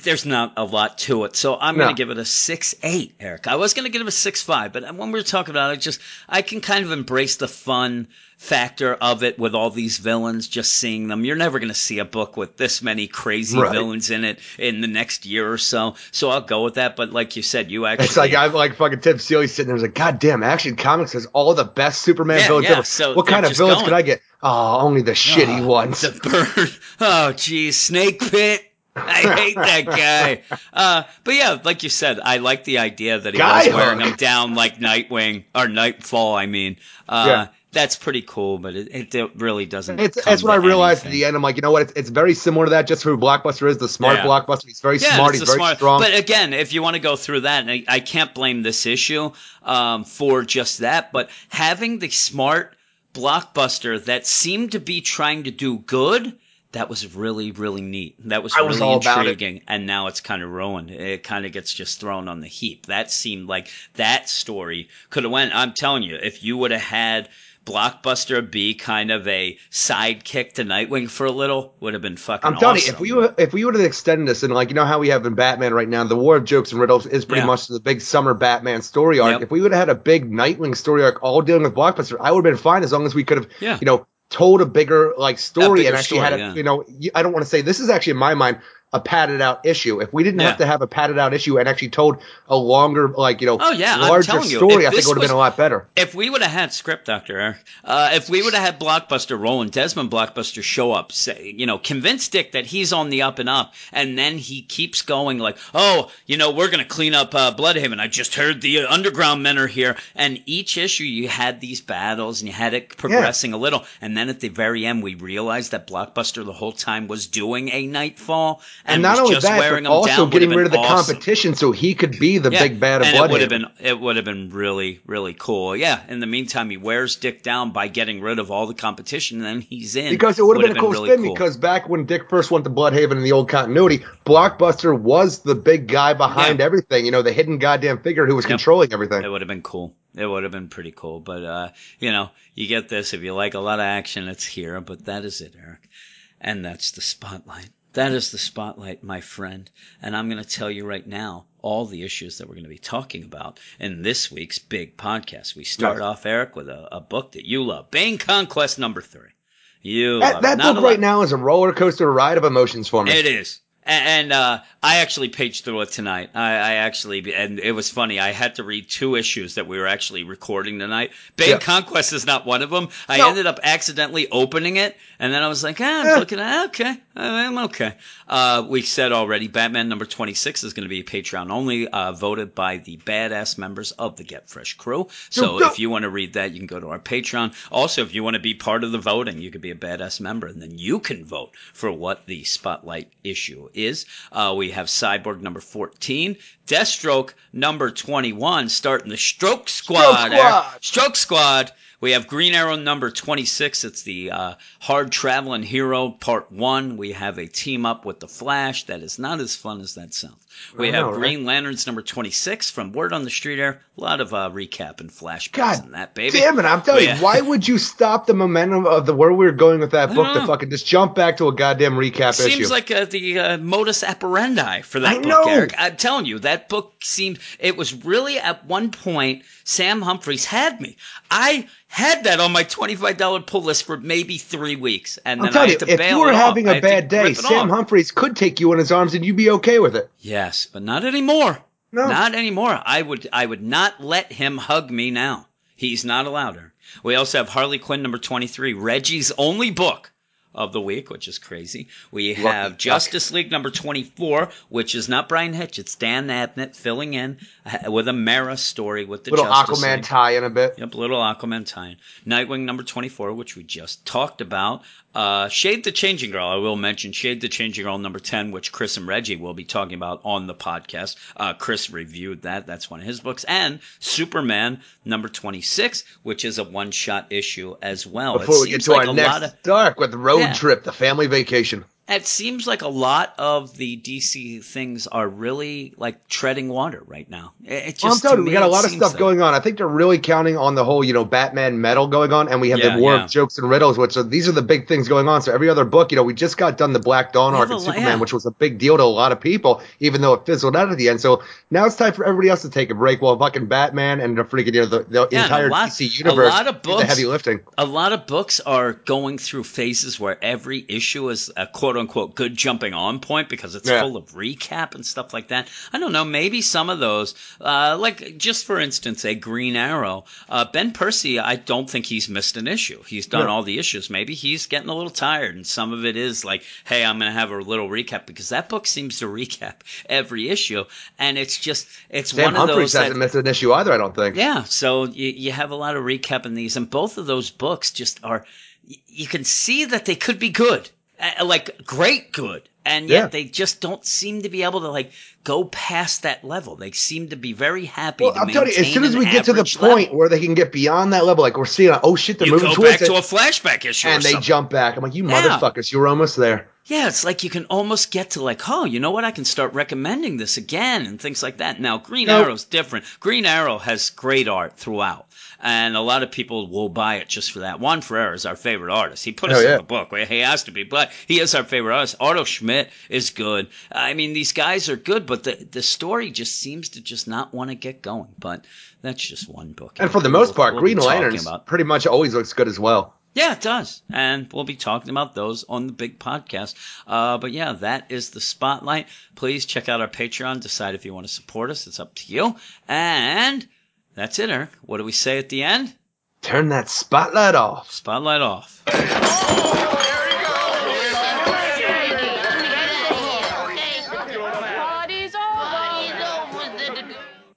Speaker 1: there's not a lot to it, so I'm
Speaker 2: No.
Speaker 1: going to give it a six eight. Eric, I was going to give it a six five, but when we were talking about it, just I can kind of embrace the fun factor of it with all these villains. Just seeing them, you're never going to see a book with this many crazy
Speaker 2: Right.
Speaker 1: villains in it in the next year or so. So I'll go with that. But like you said, you actually
Speaker 2: It's like I'm like fucking Tim Seeley sitting there. He's like, God damn, Action Comics has all the best Superman
Speaker 1: Yeah,
Speaker 2: villains
Speaker 1: yeah,
Speaker 2: ever.
Speaker 1: so
Speaker 2: what kind of villains
Speaker 1: going.
Speaker 2: could I get? Oh, only the shitty
Speaker 1: Ah,
Speaker 2: ones.
Speaker 1: The bird. Oh, geez, Snake Pit. I hate that guy. Uh, but yeah, like you said, I like the idea that he
Speaker 2: Guy
Speaker 1: was wearing them down like Nightwing or Knightfall. I mean, uh,
Speaker 2: Yeah.
Speaker 1: that's pretty cool, but it, it really doesn't.
Speaker 2: It's that's what I realized at the end. I'm like, you know what? It's, it's very similar to that. Just who Blockbuster is, the smart
Speaker 1: Yeah.
Speaker 2: Blockbuster. He's very
Speaker 1: Yeah,
Speaker 2: smart. He's very
Speaker 1: smart-
Speaker 2: strong.
Speaker 1: But again, if you want to go through that, and I, I can't blame this issue um, for just that, but having the smart blockbuster that seemed to be trying to do good, that was really, really neat. That was
Speaker 2: I was
Speaker 1: really
Speaker 2: all
Speaker 1: intriguing. And now it's kind of ruined. It kind of gets just thrown on the heap. That seemed like that story could have went. I'm telling you, if you would have had Blockbuster be kind of a sidekick to Nightwing for a little, would have been fucking.
Speaker 2: I'm telling
Speaker 1: awesome.
Speaker 2: you, if we if we would have extended this and like you know how we have in Batman right now, the War of Jokes and Riddles is pretty
Speaker 1: Yeah.
Speaker 2: much the big summer Batman story arc.
Speaker 1: Yep.
Speaker 2: If we would have had a big Nightwing story arc all dealing with Blockbuster, I would have been fine as long as we could have,
Speaker 1: Yeah.
Speaker 2: you know, told a bigger like story
Speaker 1: bigger
Speaker 2: and actually had a,
Speaker 1: yeah.
Speaker 2: you know, I don't want to say this is actually in my mind a padded out issue. If we didn't
Speaker 1: Yeah.
Speaker 2: have to have a padded out issue and actually told a longer, like, you know,
Speaker 1: Oh, yeah,
Speaker 2: larger
Speaker 1: telling you,
Speaker 2: story, I think it would have been a lot better.
Speaker 1: If we would have had script, Doctor Eric, uh, if we would have had Blockbuster Roland Desmond Blockbuster show up, say, you know, convince Dick that he's on the up and up, and then he keeps going like, oh, you know, we're gonna clean up uh, Blüdhaven. I just heard the uh, underground men are here, and each issue you had these battles and you had it progressing a little, and then at the very end we realized that Blockbuster the whole time was doing a Knightfall and,
Speaker 2: And not only that, but also
Speaker 1: down.
Speaker 2: getting rid of the
Speaker 1: awesome.
Speaker 2: competition so he could be the big bad of
Speaker 1: and it would have
Speaker 2: Blüdhaven.
Speaker 1: been it would have been really really cool. Yeah. In the meantime, he wears Dick down by getting rid of all the competition, and then he's in
Speaker 2: Because it would have been a cool
Speaker 1: really
Speaker 2: spin.
Speaker 1: cool.
Speaker 2: Because back when Dick first went to Blüdhaven in the old continuity, Blockbuster was the big guy behind
Speaker 1: Yeah.
Speaker 2: everything. You know, the hidden goddamn figure who was
Speaker 1: Yep.
Speaker 2: controlling everything.
Speaker 1: it would have been cool. It would have been pretty cool. But uh, you know, you get this. If you like a lot of action, it's here. But that is it, Eric. And that's the spotlight. That is the spotlight, my friend. And I'm going to tell you right now all the issues that we're going to be talking about in this week's big podcast. We start
Speaker 2: Yes.
Speaker 1: off, Eric, with a, a book that you love Bane Conquest number three. You
Speaker 2: That,
Speaker 1: love
Speaker 2: that book right now is a roller coaster ride of emotions for me.
Speaker 1: It is. And uh, I actually paged through it tonight. I, I actually, and it was funny. I had to read two issues that we were actually recording tonight. Bane
Speaker 2: Yeah.
Speaker 1: Conquest is not one of them. I
Speaker 2: No.
Speaker 1: ended up accidentally opening it, and then I was like, ah, I'm
Speaker 2: Eh.
Speaker 1: looking at. Okay, I'm okay. Uh, we said already, Batman number 26 is going to be Patreon only, uh, voted by the badass members of the Get Fresh crew. So
Speaker 2: yo.
Speaker 1: if you want to read that, you can go to our Patreon. Also, if you want to be part of the voting, you could be a badass member, and then you can vote for what the spotlight issue is. Uh, we have Cyborg number 14, Deathstroke number 21, starting the Stroke Squad. Eric.
Speaker 2: Squad.
Speaker 1: Stroke Squad. We have Green Arrow number 26. It's the uh, Hard Traveling Hero Part 1. We have a team up with The Flash that is not as fun as that sounds. We have
Speaker 2: know, right?
Speaker 1: Green Lanterns number 26 from Word on the Street Air. A lot of uh, recap and flashbacks
Speaker 2: God
Speaker 1: in that, baby.
Speaker 2: Damn it! I'm telling
Speaker 1: Yeah.
Speaker 2: you, why would you stop the momentum of the where we were going with that book to fucking just jump back to a goddamn recap
Speaker 1: Seems
Speaker 2: issue?
Speaker 1: Seems like uh, the uh, modus operandi for that
Speaker 2: I
Speaker 1: book,
Speaker 2: know.
Speaker 1: Eric. I'm telling you, that book seemed. It was really at one point. Sam Humphries had me. I had that on my twenty-five dollar pull list for maybe three weeks, and
Speaker 2: I'm
Speaker 1: then I
Speaker 2: telling you,
Speaker 1: to
Speaker 2: if
Speaker 1: bail
Speaker 2: you were
Speaker 1: it
Speaker 2: having
Speaker 1: off.
Speaker 2: A
Speaker 1: had
Speaker 2: bad day, Sam
Speaker 1: off.
Speaker 2: Humphries could take you in his arms and you'd be okay with it.
Speaker 1: Yes, but not anymore.
Speaker 2: No.
Speaker 1: Not anymore. I would I would not let him hug me now. He's not allowed her. We also have Harley Quinn number 23, Reggie's only book of the week, which is crazy. We have. Justice League number 24, which is not Bryan Hitch, it's Dan Abnett filling in uh, with a Mara story with the
Speaker 2: Little
Speaker 1: Justice
Speaker 2: Aquaman
Speaker 1: League.
Speaker 2: tie in a bit.
Speaker 1: Yep, little Aquaman tie-in. Nightwing number 24, which we just talked about. Uh, Shade the Changing Girl, I will mention Shade the Changing Girl number 10, which Chris and Reggie will be talking about on the podcast. Uh, Chris reviewed that. That's one of his books. And Superman number 26, which is a one-shot issue as well.
Speaker 2: Before
Speaker 1: it
Speaker 2: we get to
Speaker 1: like
Speaker 2: our next
Speaker 1: of,
Speaker 2: dark with road
Speaker 1: Yeah.
Speaker 2: trip, the family vacation.
Speaker 1: It seems like a lot of the DC things are really like treading water right now. It, it just,
Speaker 2: Well, I'm telling you, we got a lot of stuff
Speaker 1: that.
Speaker 2: going on. I think they're really counting on the whole, you know, Batman metal going on, and we have
Speaker 1: Yeah,
Speaker 2: the war
Speaker 1: yeah.
Speaker 2: of jokes and riddles, which so these are the big things going on. So every other book, you know, we just got done the Black Dawn arc in Superman,
Speaker 1: yeah.
Speaker 2: which was a big deal to a lot of people, even though it fizzled out at the end. So now it's time for everybody else to take a break while fucking Batman and the freaking, you know, the, the entire
Speaker 1: lot-
Speaker 2: DC
Speaker 1: a
Speaker 2: universe
Speaker 1: lot of
Speaker 2: did the heavy lifting.
Speaker 1: a lot of books are going through phases where every issue is a quote unquote good jumping on point because it's
Speaker 2: Yeah.
Speaker 1: full of recap and stuff like that. I don't know, maybe some of those, uh, like just for instance, a Green Arrow, uh, Ben Percy, I don't think he's missed an issue. He's done
Speaker 2: Yeah.
Speaker 1: all the issues. Maybe he's getting a little tired and some of it is like, hey, I'm going to have a little recap because that book seems to recap every issue. And it's just, it's
Speaker 2: Sam
Speaker 1: one of
Speaker 2: Humphries
Speaker 1: those that,
Speaker 2: hasn't missed an issue either, I don't think.
Speaker 1: yeah, so you, you have a lot of recap in these, and both of those books just are. You can see that they could be good, uh, like great good, and yet
Speaker 2: Yeah.
Speaker 1: they just don't seem to be able to like go past that level. They seem to be very happy.
Speaker 2: Well,
Speaker 1: to
Speaker 2: I'm telling you, as soon as we get to the point
Speaker 1: level.
Speaker 2: where they can get beyond that level, like we're seeing, oh shit, they're
Speaker 1: you
Speaker 2: moving
Speaker 1: go
Speaker 2: towards
Speaker 1: back
Speaker 2: it,
Speaker 1: to a flashback issue,
Speaker 2: and they
Speaker 1: something.
Speaker 2: jump back. I'm like, you
Speaker 1: Yeah.
Speaker 2: motherfuckers, you were almost there.
Speaker 1: Yeah, it's like you can almost get to like, oh, you know what? I can start recommending this again and things like that. Now, Green
Speaker 2: Nope.
Speaker 1: Arrow's different. Green Arrow has great art throughout, and a lot of people will buy it just for that. Juan Ferreyra is our favorite artist. He put us
Speaker 2: Oh, yeah.
Speaker 1: in the book. Well, He has to be, but he is our favorite artist. Otto Schmidt is good. I mean, these guys are good, but the the story just seems to just not want to get going. But that's just one book.
Speaker 2: And for the
Speaker 1: We'll-
Speaker 2: most part,
Speaker 1: we'll
Speaker 2: Green
Speaker 1: about-
Speaker 2: pretty much always looks good as well.
Speaker 1: Yeah, it does. And we'll be talking about those on the big podcast. Uh, but yeah, that is the spotlight. Please check out our Patreon. Decide if you want to support us. It's up to you. And that's it, Eric. What do we say at the end?
Speaker 2: Turn that spotlight off.
Speaker 1: Spotlight off.